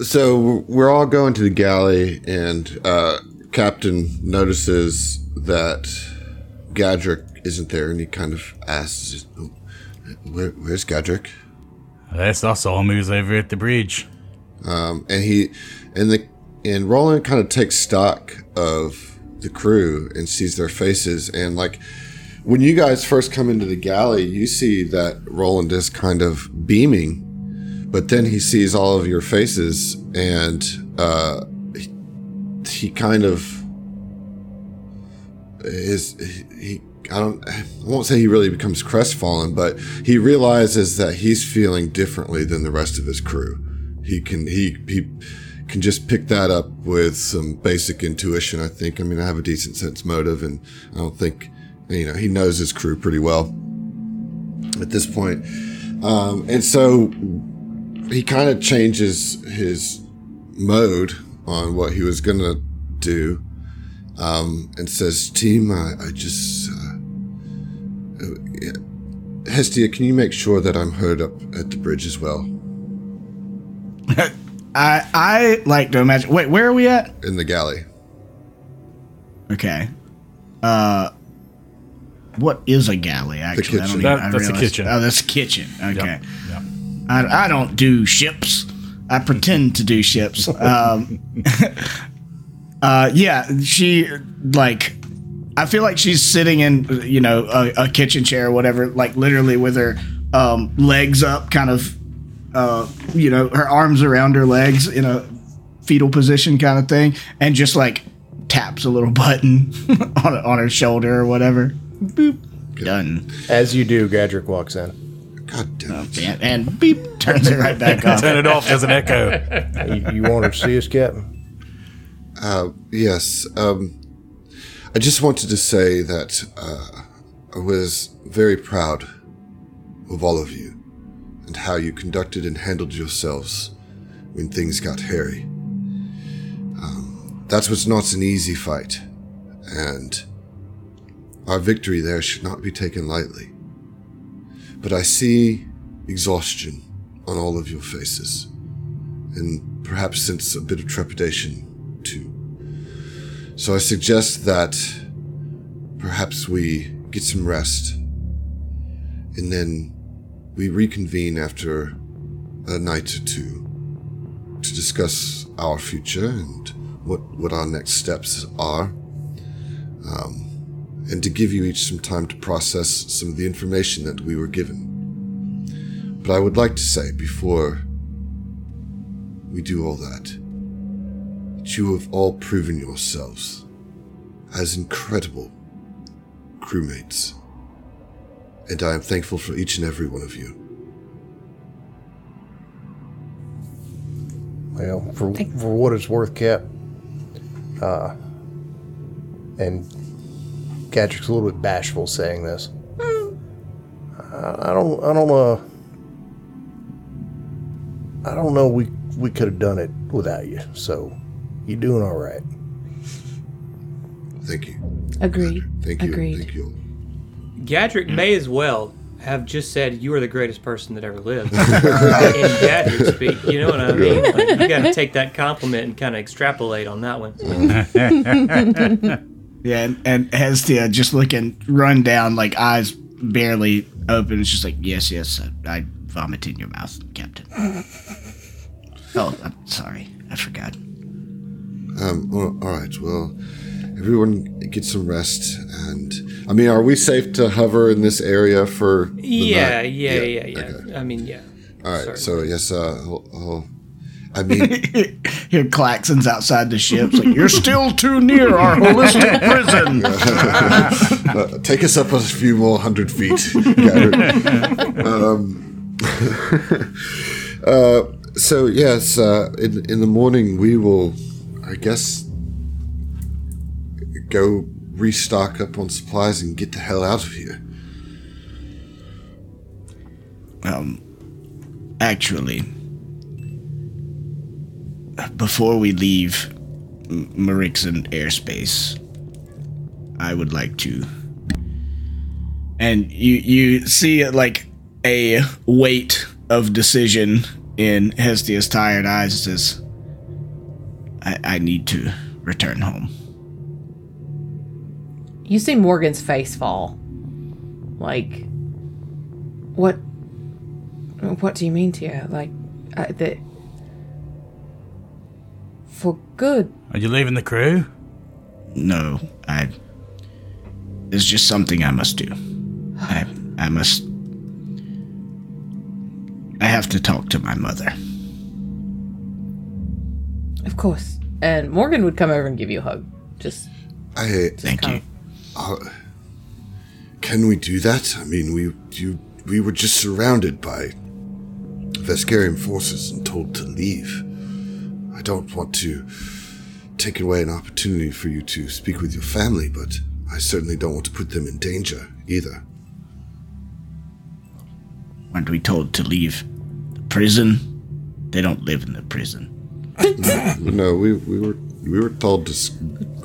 so we're all going to the galley, and uh, Captain notices that Gadrick isn't there, and he kind of asks, Where, "Where's Gadrick?" That's us all him. He was over at the bridge. Um, and he and the and Roland kind of takes stock of the crew and sees their faces, and like when you guys first come into the galley, you see that Roland is kind of beaming, but then he sees all of your faces, and uh, he, he kind of is he. I don't. I won't say he really becomes crestfallen, but he realizes that he's feeling differently than the rest of his crew. He can he he can just pick that up with some basic intuition. I think. I mean, I have a decent sense motive, and I don't think you know he knows his crew pretty well at this point. Um, and so he kind of changes his mode on what he was gonna do, um, and says, "Team, I, I just." Uh, Hestia, can you make sure that I'm heard up at the bridge as well? I I like to imagine. Wait, where are we at? In the galley. Okay. Uh, what is a galley? Actually, I kitchen. don't That- I that's a kitchen. Oh, that's a kitchen. Okay. Yep. Yep. I, I don't do ships. I pretend to do ships. Um, uh, yeah, she like. I feel like she's sitting in, you know, a, a kitchen chair or whatever, like literally with her um, legs up, kind of, uh, you know, her arms around her legs in a fetal position kind of thing, and just like taps a little button on on her shoulder or whatever. Boop. Done. As you do, Gadrick walks in. God damn it. And, and beep turns it right back on. Turn it off. There's an echo. You, you wanted to see us, Captain? Uh, yes. Um, I just wanted to say that uh, I was very proud of all of you and how you conducted and handled yourselves when things got hairy. Um, that was not an easy fight, and our victory there should not be taken lightly. But I see exhaustion on all of your faces, and perhaps sense a bit of trepidation too. So I suggest that perhaps we get some rest and then we reconvene after a night or two to discuss our future and what, what our next steps are. Um, and to give you each some time to process some of the information that we were given. But I would like to say before we do all that, that you have all proven yourselves as incredible crewmates. And I am thankful for each and every one of you. Well, for for what it's worth, Cap. Uh, and Gadrick's a little bit bashful saying this. I, I don't. I don't. Uh. I don't know. We we could have done it without you. So, you're doing all right. Thank you. Agreed. Thank you. Agreed. Thank you. Gadrick may as well have just said you are the greatest person that ever lived. in Gadrick speak, you know what I mean? Like, you got to take that compliment and kind of extrapolate on that one. Yeah, and, and Hestia just looking run down, like eyes barely open. It's just like, yes, yes, I, I vomit in your mouth, Captain. oh, I'm sorry, I forgot. Um, all all right. Well, everyone get some rest. And I mean, are we safe to hover in this area for? the Yeah, night? yeah, yeah, yeah. okay. I mean, yeah. All right. Sorry. So yes. Uh, I'll, I'll- I mean, Hear klaxons outside the ship. Like, you're still too near our holistic prison. uh, take us up a few more hundred feet. Garrett. um, uh, so yes, uh, in in the morning we will, I guess, go restock up on supplies and get the hell out of here. Um, actually, before we leave Marixon airspace, I would like to. And you you see it like a weight of decision in Hestia's tired eyes. Says, I, I need to return home. You see Morgan's face fall. Like, what? What do you mean, Tia? Like, uh, that for good? Are you leaving the crew? No, I. There's just something I must do. I I must. I have to talk to my mother. Of course. And Morgan would come over and give you a hug. Just I Thank kind you. Of- can we do that? I mean, we you we were just surrounded by Veskarian forces and told to leave. I don't want to take away an opportunity for you to speak with your family, but I certainly don't want to put them in danger either. Weren't we told to leave the prison? They don't live in the prison. No, we we were we were told to s-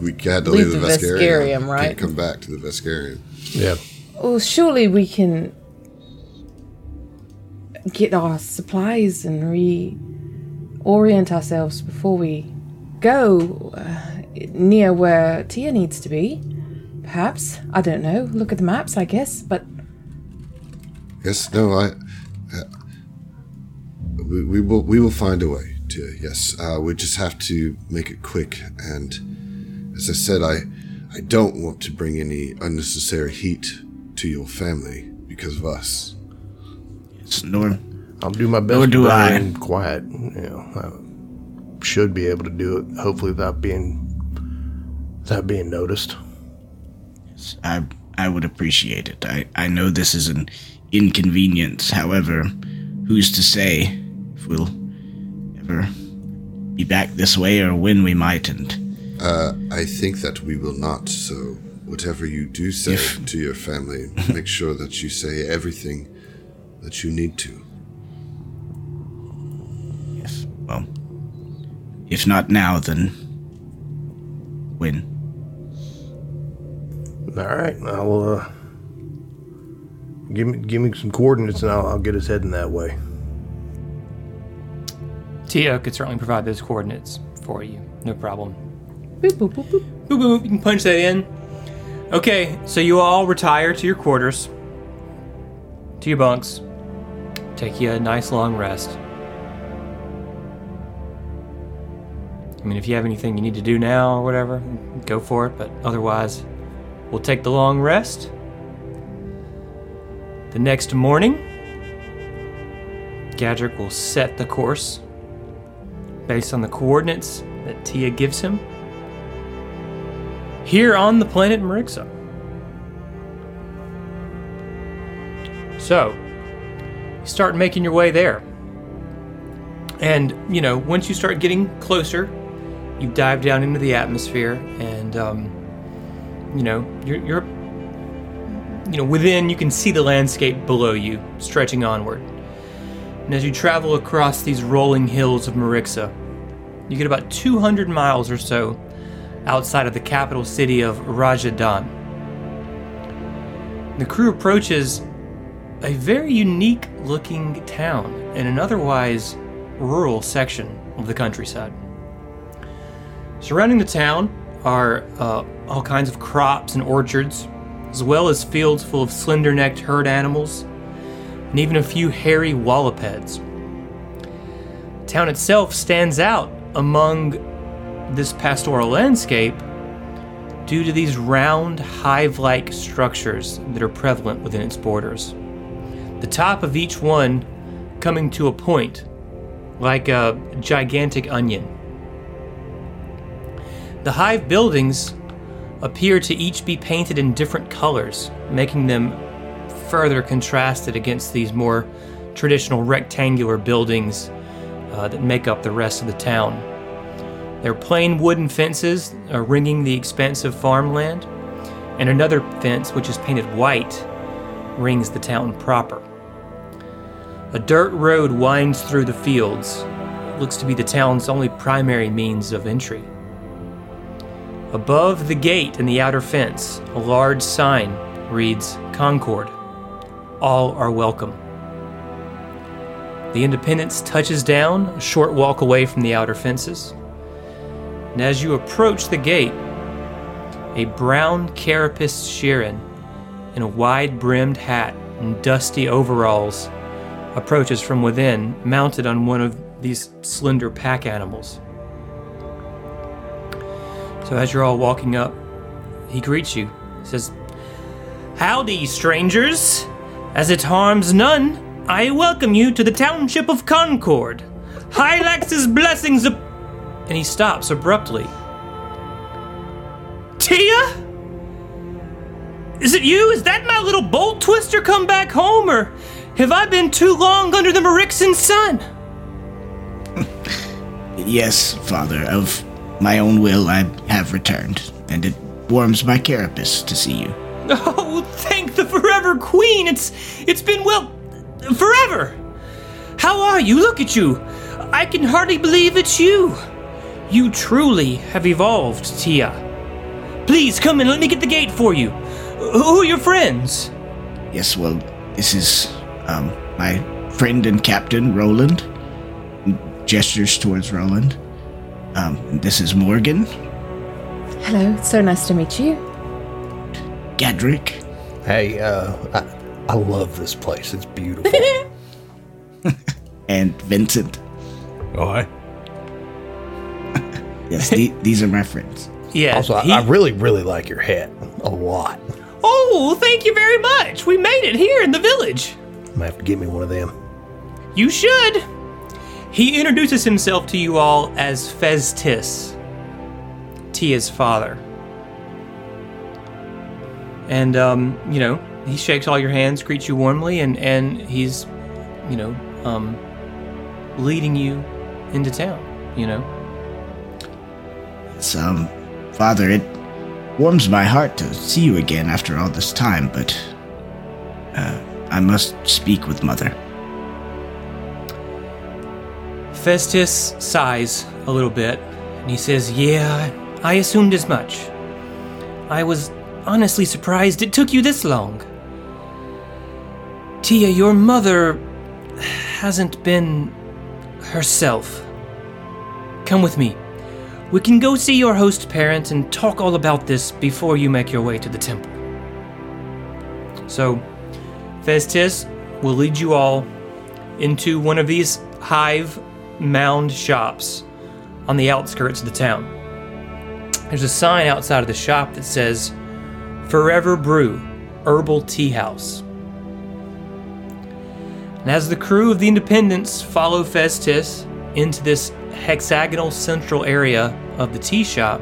we had to Leave leave, the the Veskarian. Veskarium, right? Can't come back to the Veskarian. Yeah. Well, surely we can get our supplies and reorient ourselves before we go uh, near where Tia needs to be. Perhaps. I don't know. Look at the maps, I guess. But Yes, no, I. Uh, we, we will we will find a way to yes. Uh, we just have to make it quick, and as I said, I I don't want to bring any unnecessary heat to your family because of us. It's nor I'll do my best Nor to do I. remain quiet. You know, I should be able to do it, hopefully without being without being noticed. Yes, I I would appreciate it. I, I know this is an inconvenience. However, who's to say if we'll ever be back this way or when we mightn't? I think that we will not. So whatever you do say If- to your family, make sure that you say everything that you need to. Yes. Well, if not now, then when? All right, I'll uh, give me give me some coordinates and I'll, I'll get us heading that way. Tia could certainly provide those coordinates for you. No problem. Boop, boop, boop, boop. Boop, boop, you can punch that in. Okay, so you all retire to your quarters, to your bunks. Take you a nice long rest. I mean, if you have anything you need to do now or whatever, go for it, but otherwise, we'll take the long rest. The next morning, Gadrick will set the course based on the coordinates that Tia gives him here on the planet Marixa. So, you start making your way there. And, you know, once you start getting closer, you dive down into the atmosphere and, um, you know, you're, you're, you know, within, you can see the landscape below you stretching onward. And as you travel across these rolling hills of Marixa, you get about 200 miles or so outside of the capital city of Rajadan. The crew approaches a very unique looking town in an otherwise rural section of the countryside. Surrounding the town are uh, all kinds of crops and orchards, as well as fields full of slender necked herd animals, and even a few hairy wallopeds. The town itself stands out among this pastoral landscape due to these round, hive like structures that are prevalent within its borders. The top of each one coming to a point, like a gigantic onion. The hive buildings appear to each be painted in different colors, making them further contrasted against these more traditional rectangular buildings uh, that make up the rest of the town. There are plain wooden fences uh, ringing the expansive farmland, and another fence, which is painted white, rings the town proper. A dirt road winds through the fields. It looks to be the town's only primary means of entry. Above the gate in the outer fence, a large sign reads Concord. All are welcome. The Independence touches down a short walk away from the outer fences. And as you approach the gate, a brown carapaced Shirren in a wide brimmed hat and dusty overalls approaches from within, mounted on one of these slender pack animals. So as you're all walking up, he greets you. He says, Howdy, strangers! As it harms none, I welcome you to the township of Concord. Hylax's blessings up. And he stops abruptly. Tia? Is it you? Is that my little bolt twister come back home, or have I been too long under the Merixan sun? Yes, father, of my own will I have returned, and it warms my carapace to see you. Oh, thank the forever queen! It's it's been well forever. How are you? Look at you. I can hardly believe it's you. You truly have evolved, Tia. Please come and let me get the gate for you. Who are your friends? Yes, well, this is um my friend and captain Roland. Gestures towards Roland. Um, and this is Morgan, Hello, so nice to meet you. Gadrick, Hey, uh, I, I love this place. It's beautiful. and Vincent. Oh, hi. Yes, the, these are my friends. Yeah. also, I, he- I really, really like your hat a lot. oh, thank you very much. We made it here in the village. I'm have to get me one of them. You should. He introduces himself to you all as Festus, Tia's father. And, um, you know, he shakes all your hands, greets you warmly, and, and he's, you know, um, leading you into town, you know? Um, father, it warms my heart to see you again after all this time, but uh, I must speak with mother. Festus sighs a little bit, and he says, Yeah, I assumed as much. I was honestly surprised it took you this long. Tia, your mother hasn't been herself. Come with me. We can go see your host parent and talk all about this before you make your way to the temple. So, Festus will lead you all into one of these hive mound shops on the outskirts of the town. There's a sign outside of the shop that says Forever Brew Herbal Tea House. And as the crew of the Independence follow Festus into this hexagonal central area of the tea shop,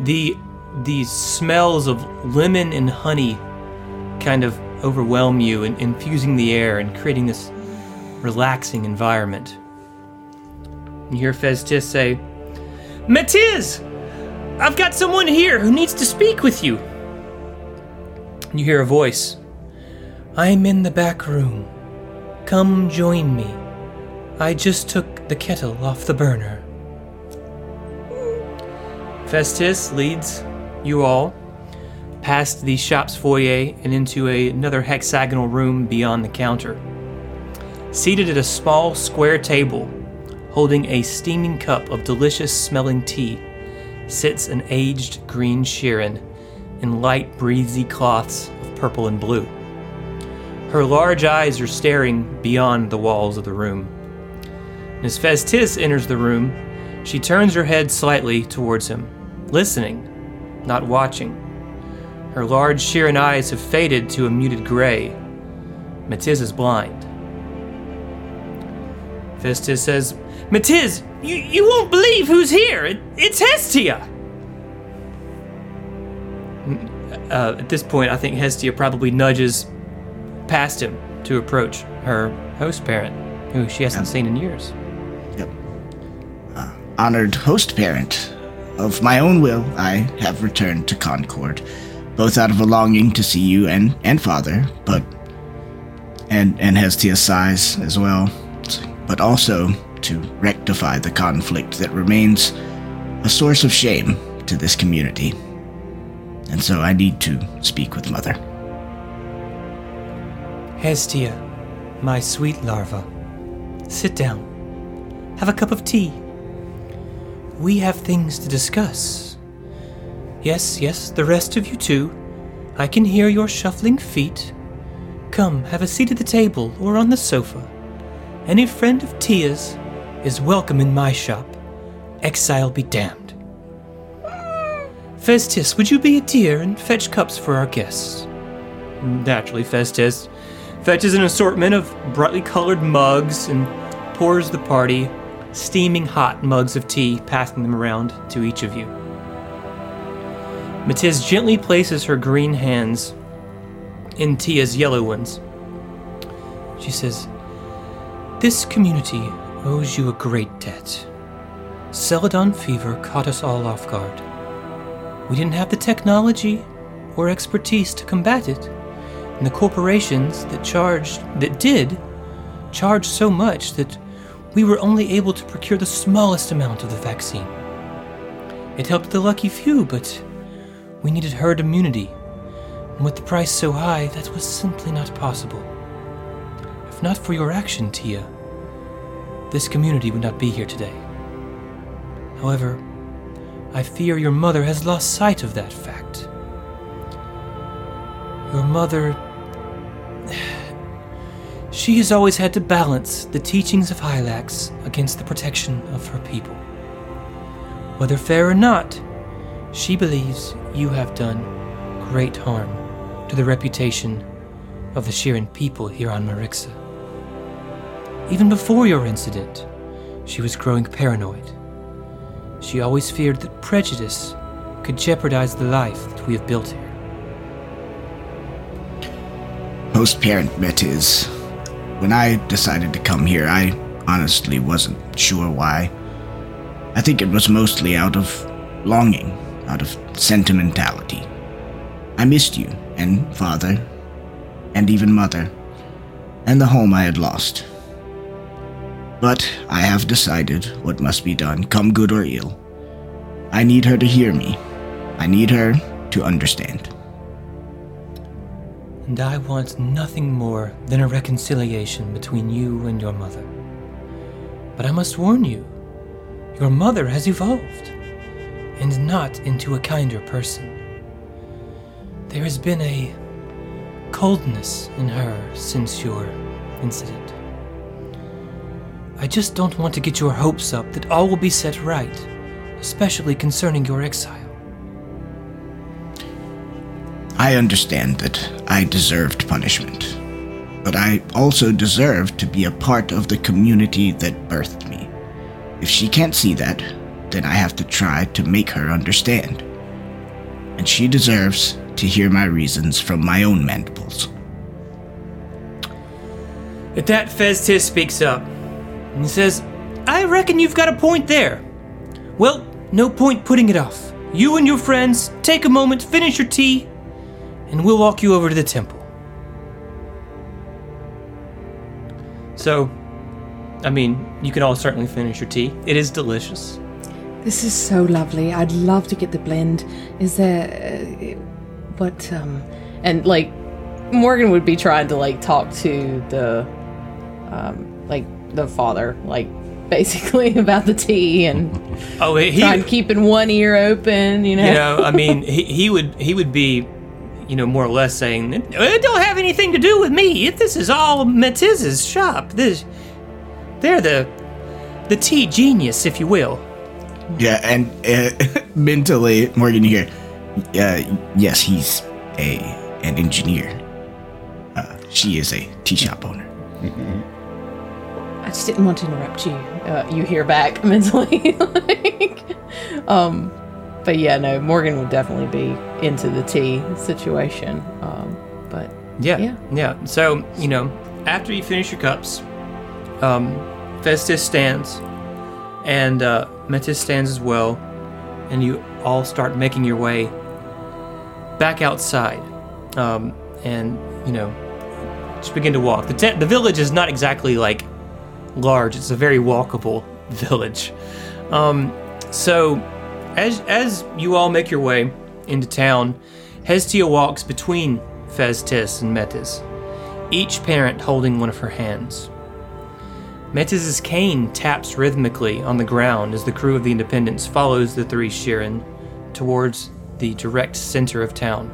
the the smells of lemon and honey kind of overwhelm you and infusing the air and creating this relaxing environment. You hear Festus say, Matiz! I've got someone here who needs to speak with you. You hear a voice. I'm in the back room. Come join me. I just took the kettle off the burner. Festus leads you all past the shop's foyer and into a, another hexagonal room beyond the counter. Seated at a small square table, holding a steaming cup of delicious smelling tea, sits an aged green Shirren in light breezy cloths of purple and blue. Her large eyes are staring beyond the walls of the room. As Festus enters the room, she turns her head slightly towards him, listening, not watching. Her large Shirren eyes have faded to a muted gray. Matiz is blind. Festus says, Matiz, you, you won't believe who's here. It, it's Hestia. Uh, at this point, I think Hestia probably nudges past him to approach her host parent, who she hasn't seen in years. Honored host parent, of my own will, I have returned to Concord, both out of a longing to see you and, and father, but and and Hestia sighs as well, but also to rectify the conflict that remains a source of shame to this community. And so I need to speak with mother. Hestia, my sweet larva, sit down. Have a cup of tea. We have things to discuss. Yes, yes, the rest of you too. I can hear your shuffling feet. Come, have a seat at the table or on the sofa. Any friend of Tia's is welcome in my shop. Exile be damned. Festus, would you be a dear and fetch cups for our guests? Naturally, Festus fetches an assortment of brightly colored mugs and pours the party steaming hot mugs of tea, passing them around to each of you. Matiz gently places her green hands in Tia's yellow ones. She says, This community owes you a great debt. Celadon fever caught us all off guard. We didn't have the technology or expertise to combat it, and the corporations that charged, that did, charged so much that we were only able to procure the smallest amount of the vaccine. It helped the lucky few, but we needed herd immunity, and with the price so high, that was simply not possible. If not for your action, Tia, this community would not be here today. However, I fear your mother has lost sight of that fact. Your mother. She has always had to balance the teachings of Hylax against the protection of her people. Whether fair or not, she believes you have done great harm to the reputation of the Shirren people here on Marixa. Even before your incident, she was growing paranoid. She always feared that prejudice could jeopardize the life that we have built here. Post parent Metiz. When I decided to come here, I honestly wasn't sure why. I think it was mostly out of longing, out of sentimentality. I missed you, and father, and even mother, and the home I had lost. But I have decided what must be done, come good or ill. I need her to hear me. I need her to understand. And I want nothing more than a reconciliation between you and your mother. But I must warn you, your mother has evolved, and not into a kinder person. There has been a coldness in her since your incident. I just don't want to get your hopes up that all will be set right, especially concerning your exile. I understand that I deserved punishment, but I also deserve to be a part of the community that birthed me. If she can't see that, then I have to try to make her understand. And she deserves to hear my reasons from my own mandibles. At that, Festus speaks up and says, I reckon you've got a point there. Well, no point putting it off. You and your friends take a moment, finish your tea, and we'll walk you over to the temple. So, I mean, you can all certainly finish your tea. It is delicious. This is so lovely. I'd love to get the blend. Is there uh, what um and like Morgan would be trying to like talk to the um like the father like basically about the tea and Oh, he, trying keeping one ear open, you know. you know, I mean, he, he would he would be, you know, more or less saying, it don't have anything to do with me. This is all Matiz's shop. This, they're the, the tea genius, if you will. Yeah, and uh, mentally, Morgan, you hear, uh, yes, he's a an engineer. Uh, she is a tea shop owner. I just didn't want to interrupt you. Uh, you hear back mentally, like, um, but yeah, no, Morgan would definitely be into the tea situation. Um, but Yeah, Yeah. yeah. So you know, after you finish your cups, um, Festus stands, and uh, Metis stands as well, and you all start making your way back outside, um, and you know, just begin to walk. The tent, the village is not exactly like large; it's a very walkable village. Um, so, as as you all make your way into town, Hestia walks between Festus and Metis, each parent holding one of her hands. Metis' cane taps rhythmically on the ground as the crew of the Independence follows the three Shirren towards the direct center of town.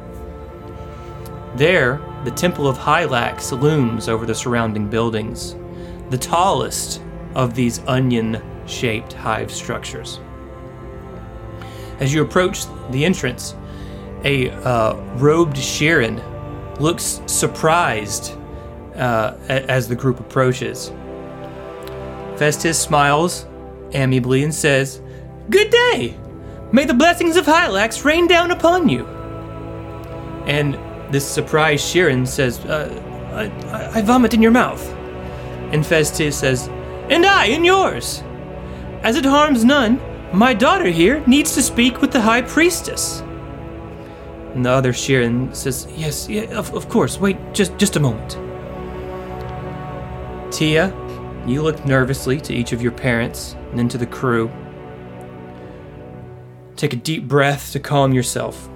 There, the Temple of Hylax looms over the surrounding buildings, the tallest of these onion shaped hive structures. As you approach the entrance, a uh, robed Shirren looks surprised uh, as the group approaches. Festus smiles amiably and says, Good day! May the blessings of Hylax rain down upon you! And this surprised Shirren says, uh, I, I vomit in your mouth. And Festus says, And I in yours! As it harms none, my daughter here needs to speak with the High Priestess. And the other Shirren says, Yes, yeah, of, of course, wait just, just a moment. Tia, you look nervously to each of your parents and then to the crew. Take a deep breath to calm yourself.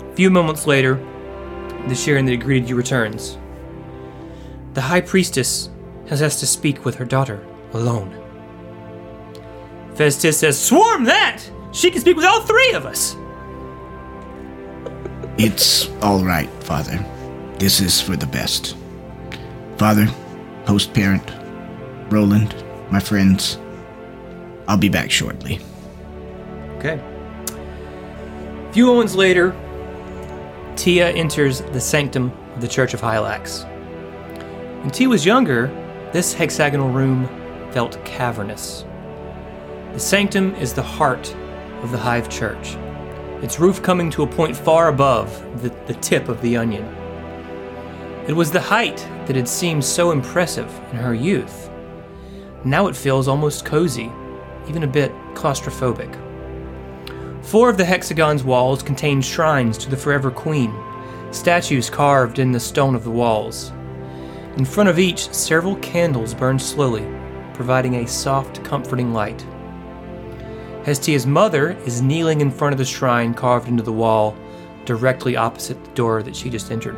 A few moments later, the Shirren that greeted you returns. The High Priestess has asked to speak with her daughter alone. Festus says, Swarm that! She can speak with all three of us! It's all right, Father. This is for the best. Father, host parent, Roland, my friends, I'll be back shortly. Okay. A few moments later, Tia enters the sanctum of the Church of Hylax. When Tia was younger, this hexagonal room felt cavernous. The sanctum is the heart of the Hive Church, its roof coming to a point far above the, the tip of the onion. It was the height that had seemed so impressive in her youth. Now it feels almost cozy, even a bit claustrophobic. Four of the hexagon's walls contain shrines to the Forever Queen, statues carved in the stone of the walls. In front of each, several candles burn slowly, providing a soft, comforting light. Hestia's mother is kneeling in front of the shrine carved into the wall, directly opposite the door that she just entered.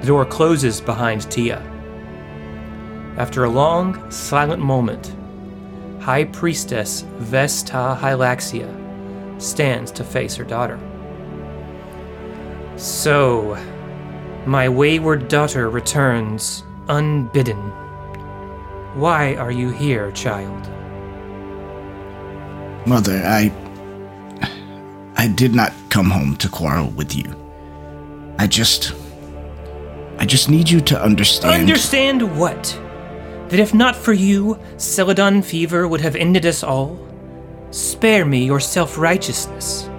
The door closes behind Tia. After a long, silent moment, High Priestess Vesta Hylaxia stands to face her daughter. So, my wayward daughter returns unbidden. Why are you here, child? Mother, I. I did not come home to quarrel with you. I just. I just need you to understand. Understand what? That if not for you, Celadon fever would have ended us all? Spare me your self righteousness.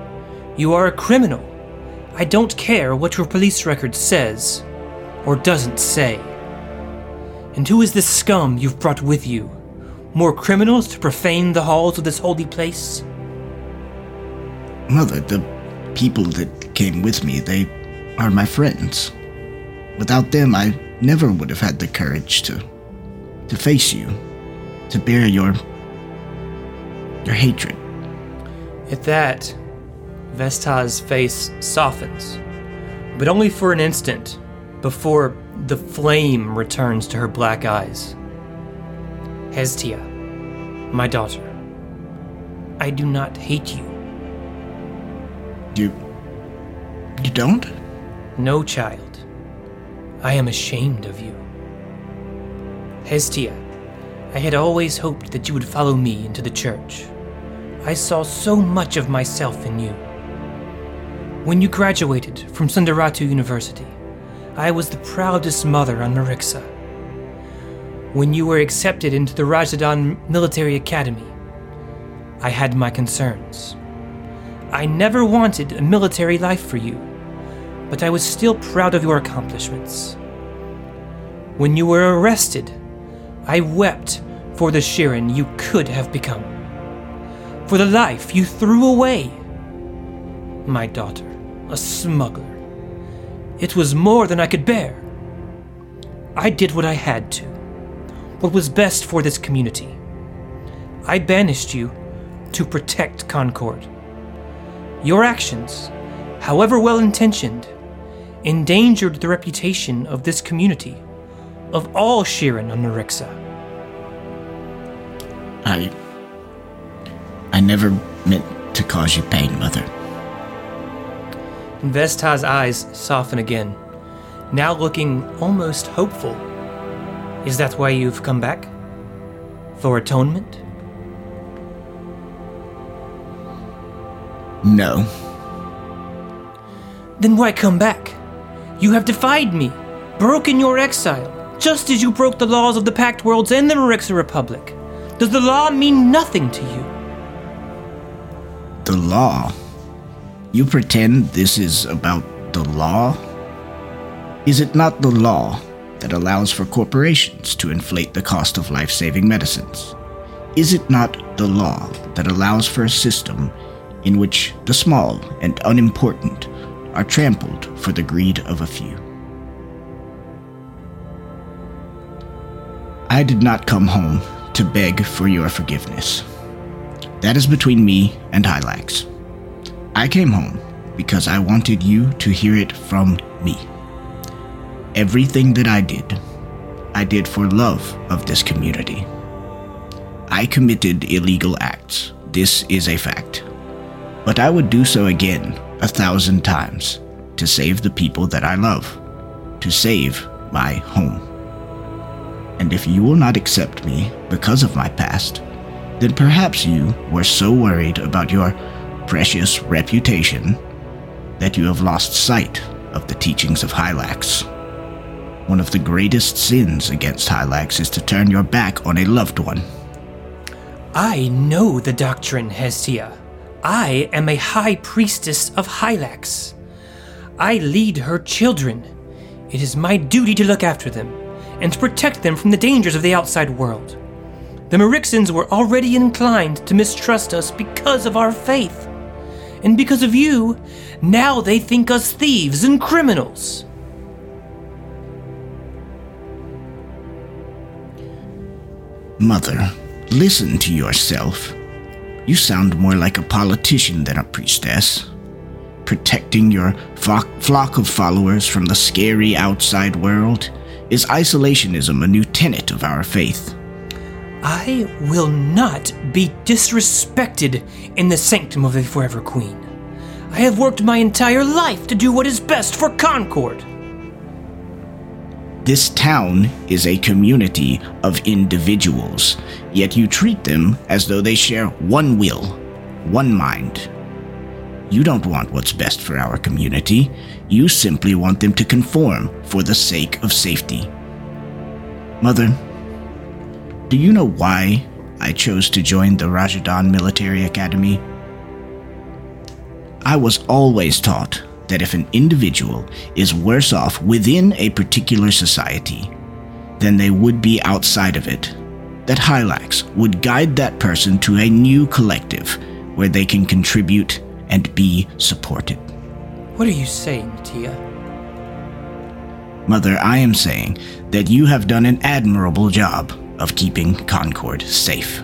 You are a criminal. I don't care what your police record says or doesn't say. And who is this scum you've brought with you? More criminals to profane the halls of this holy place? Mother, the people that came with me, they are my friends. Without them, I never would have had the courage to to face you, to bear your your hatred. At that, Vesta's face softens, but only for an instant before the flame returns to her black eyes. Hestia, my daughter, I do not hate you. You You don't? No, child. I am ashamed of you. Hestia, I had always hoped that you would follow me into the church. I saw so much of myself in you. When you graduated from Sundaratu University, I was the proudest mother on Marixa. When you were accepted into the Rajadan Military Academy, I had my concerns. I never wanted a military life for you, but I was still proud of your accomplishments. When you were arrested, I wept for the Shirren you could have become, for the life you threw away. My daughter, a smuggler. It was more than I could bear. I did what I had to, what was best for this community. I banished you to protect Concord. Your actions, however well intentioned, endangered the reputation of this community, of all Shirren on Narixa. I. I never meant to cause you pain, Mother. Vesta's eyes soften again, now looking almost hopeful. Is that why you've come back? For atonement? No. Then why come back? You have defied me, broken your exile, just as you broke the laws of the Pact Worlds and the Marixa Republic. Does the law mean nothing to you? The law? You pretend this is about the law? Is it not the law that allows for corporations to inflate the cost of life saving medicines? Is it not the law that allows for a system in which the small and unimportant are trampled for the greed of a few? I did not come home to beg for your forgiveness. That is between me and Hylax. I came home because I wanted you to hear it from me. Everything that I did, I did for love of this community. I committed illegal acts. This is a fact. But I would do so again a thousand times to save the people that I love, to save my home. And if you will not accept me because of my past, then perhaps you were so worried about your precious reputation that you have lost sight of the teachings of Hylax. One of the greatest sins against Hylax is to turn your back on a loved one. I know the doctrine, Hestia. I am a high priestess of Hylax. I lead her children. It is my duty to look after them and to protect them from the dangers of the outside world. The Merixans were already inclined to mistrust us because of our faith. And because of you, now they think us thieves and criminals. Mother, listen to yourself. You sound more like a politician than a priestess. Protecting your flock, of followers from the scary outside world is isolationism a new tenet of our faith? I will not be disrespected in the sanctum of the Forever Queen. I have worked my entire life to do what is best for Concord. This town is a community of individuals, yet you treat them as though they share one will, one mind. You don't want what's best for our community. You simply want them to conform for the sake of safety. Mother, do you know why I chose to join the Rajadan Military Academy? I was always taught that if an individual is worse off within a particular society than they would be outside of it, that Hylax would guide that person to a new collective where they can contribute and be supported. What are you saying, Tia? Mother, I am saying that you have done an admirable job of keeping Concord safe.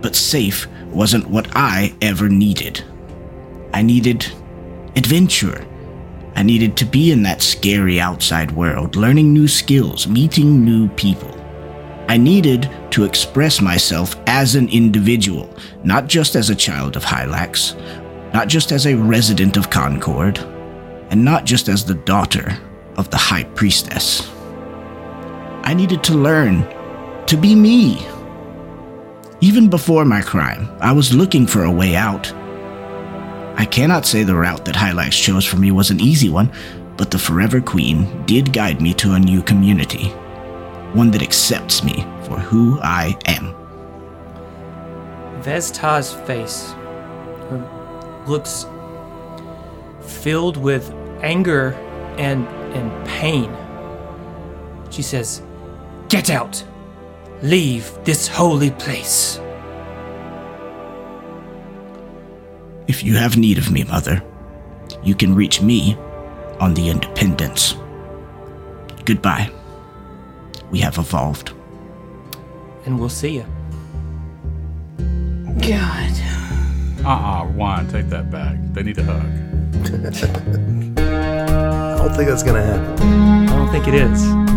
But safe wasn't what I ever needed. I needed adventure. I needed to be in that scary outside world, learning new skills, meeting new people. I needed to express myself as an individual, not just as a child of Hylax, not just as a resident of Concord, and not just as the daughter of the High Priestess. I needed to learn to be me. Even before my crime, I was looking for a way out. I cannot say the route that Hylax chose for me was an easy one, but the Forever Queen did guide me to a new community, one that accepts me for who I am. Vesta's face looks filled with anger and, and pain. She says, Get out! Leave this holy place. If you have need of me, Mother, you can reach me on the Independence. Goodbye. We have evolved. And we'll see you. God. Uh-uh, wine, take that back. They need a hug. I don't think that's gonna happen. I don't think it is.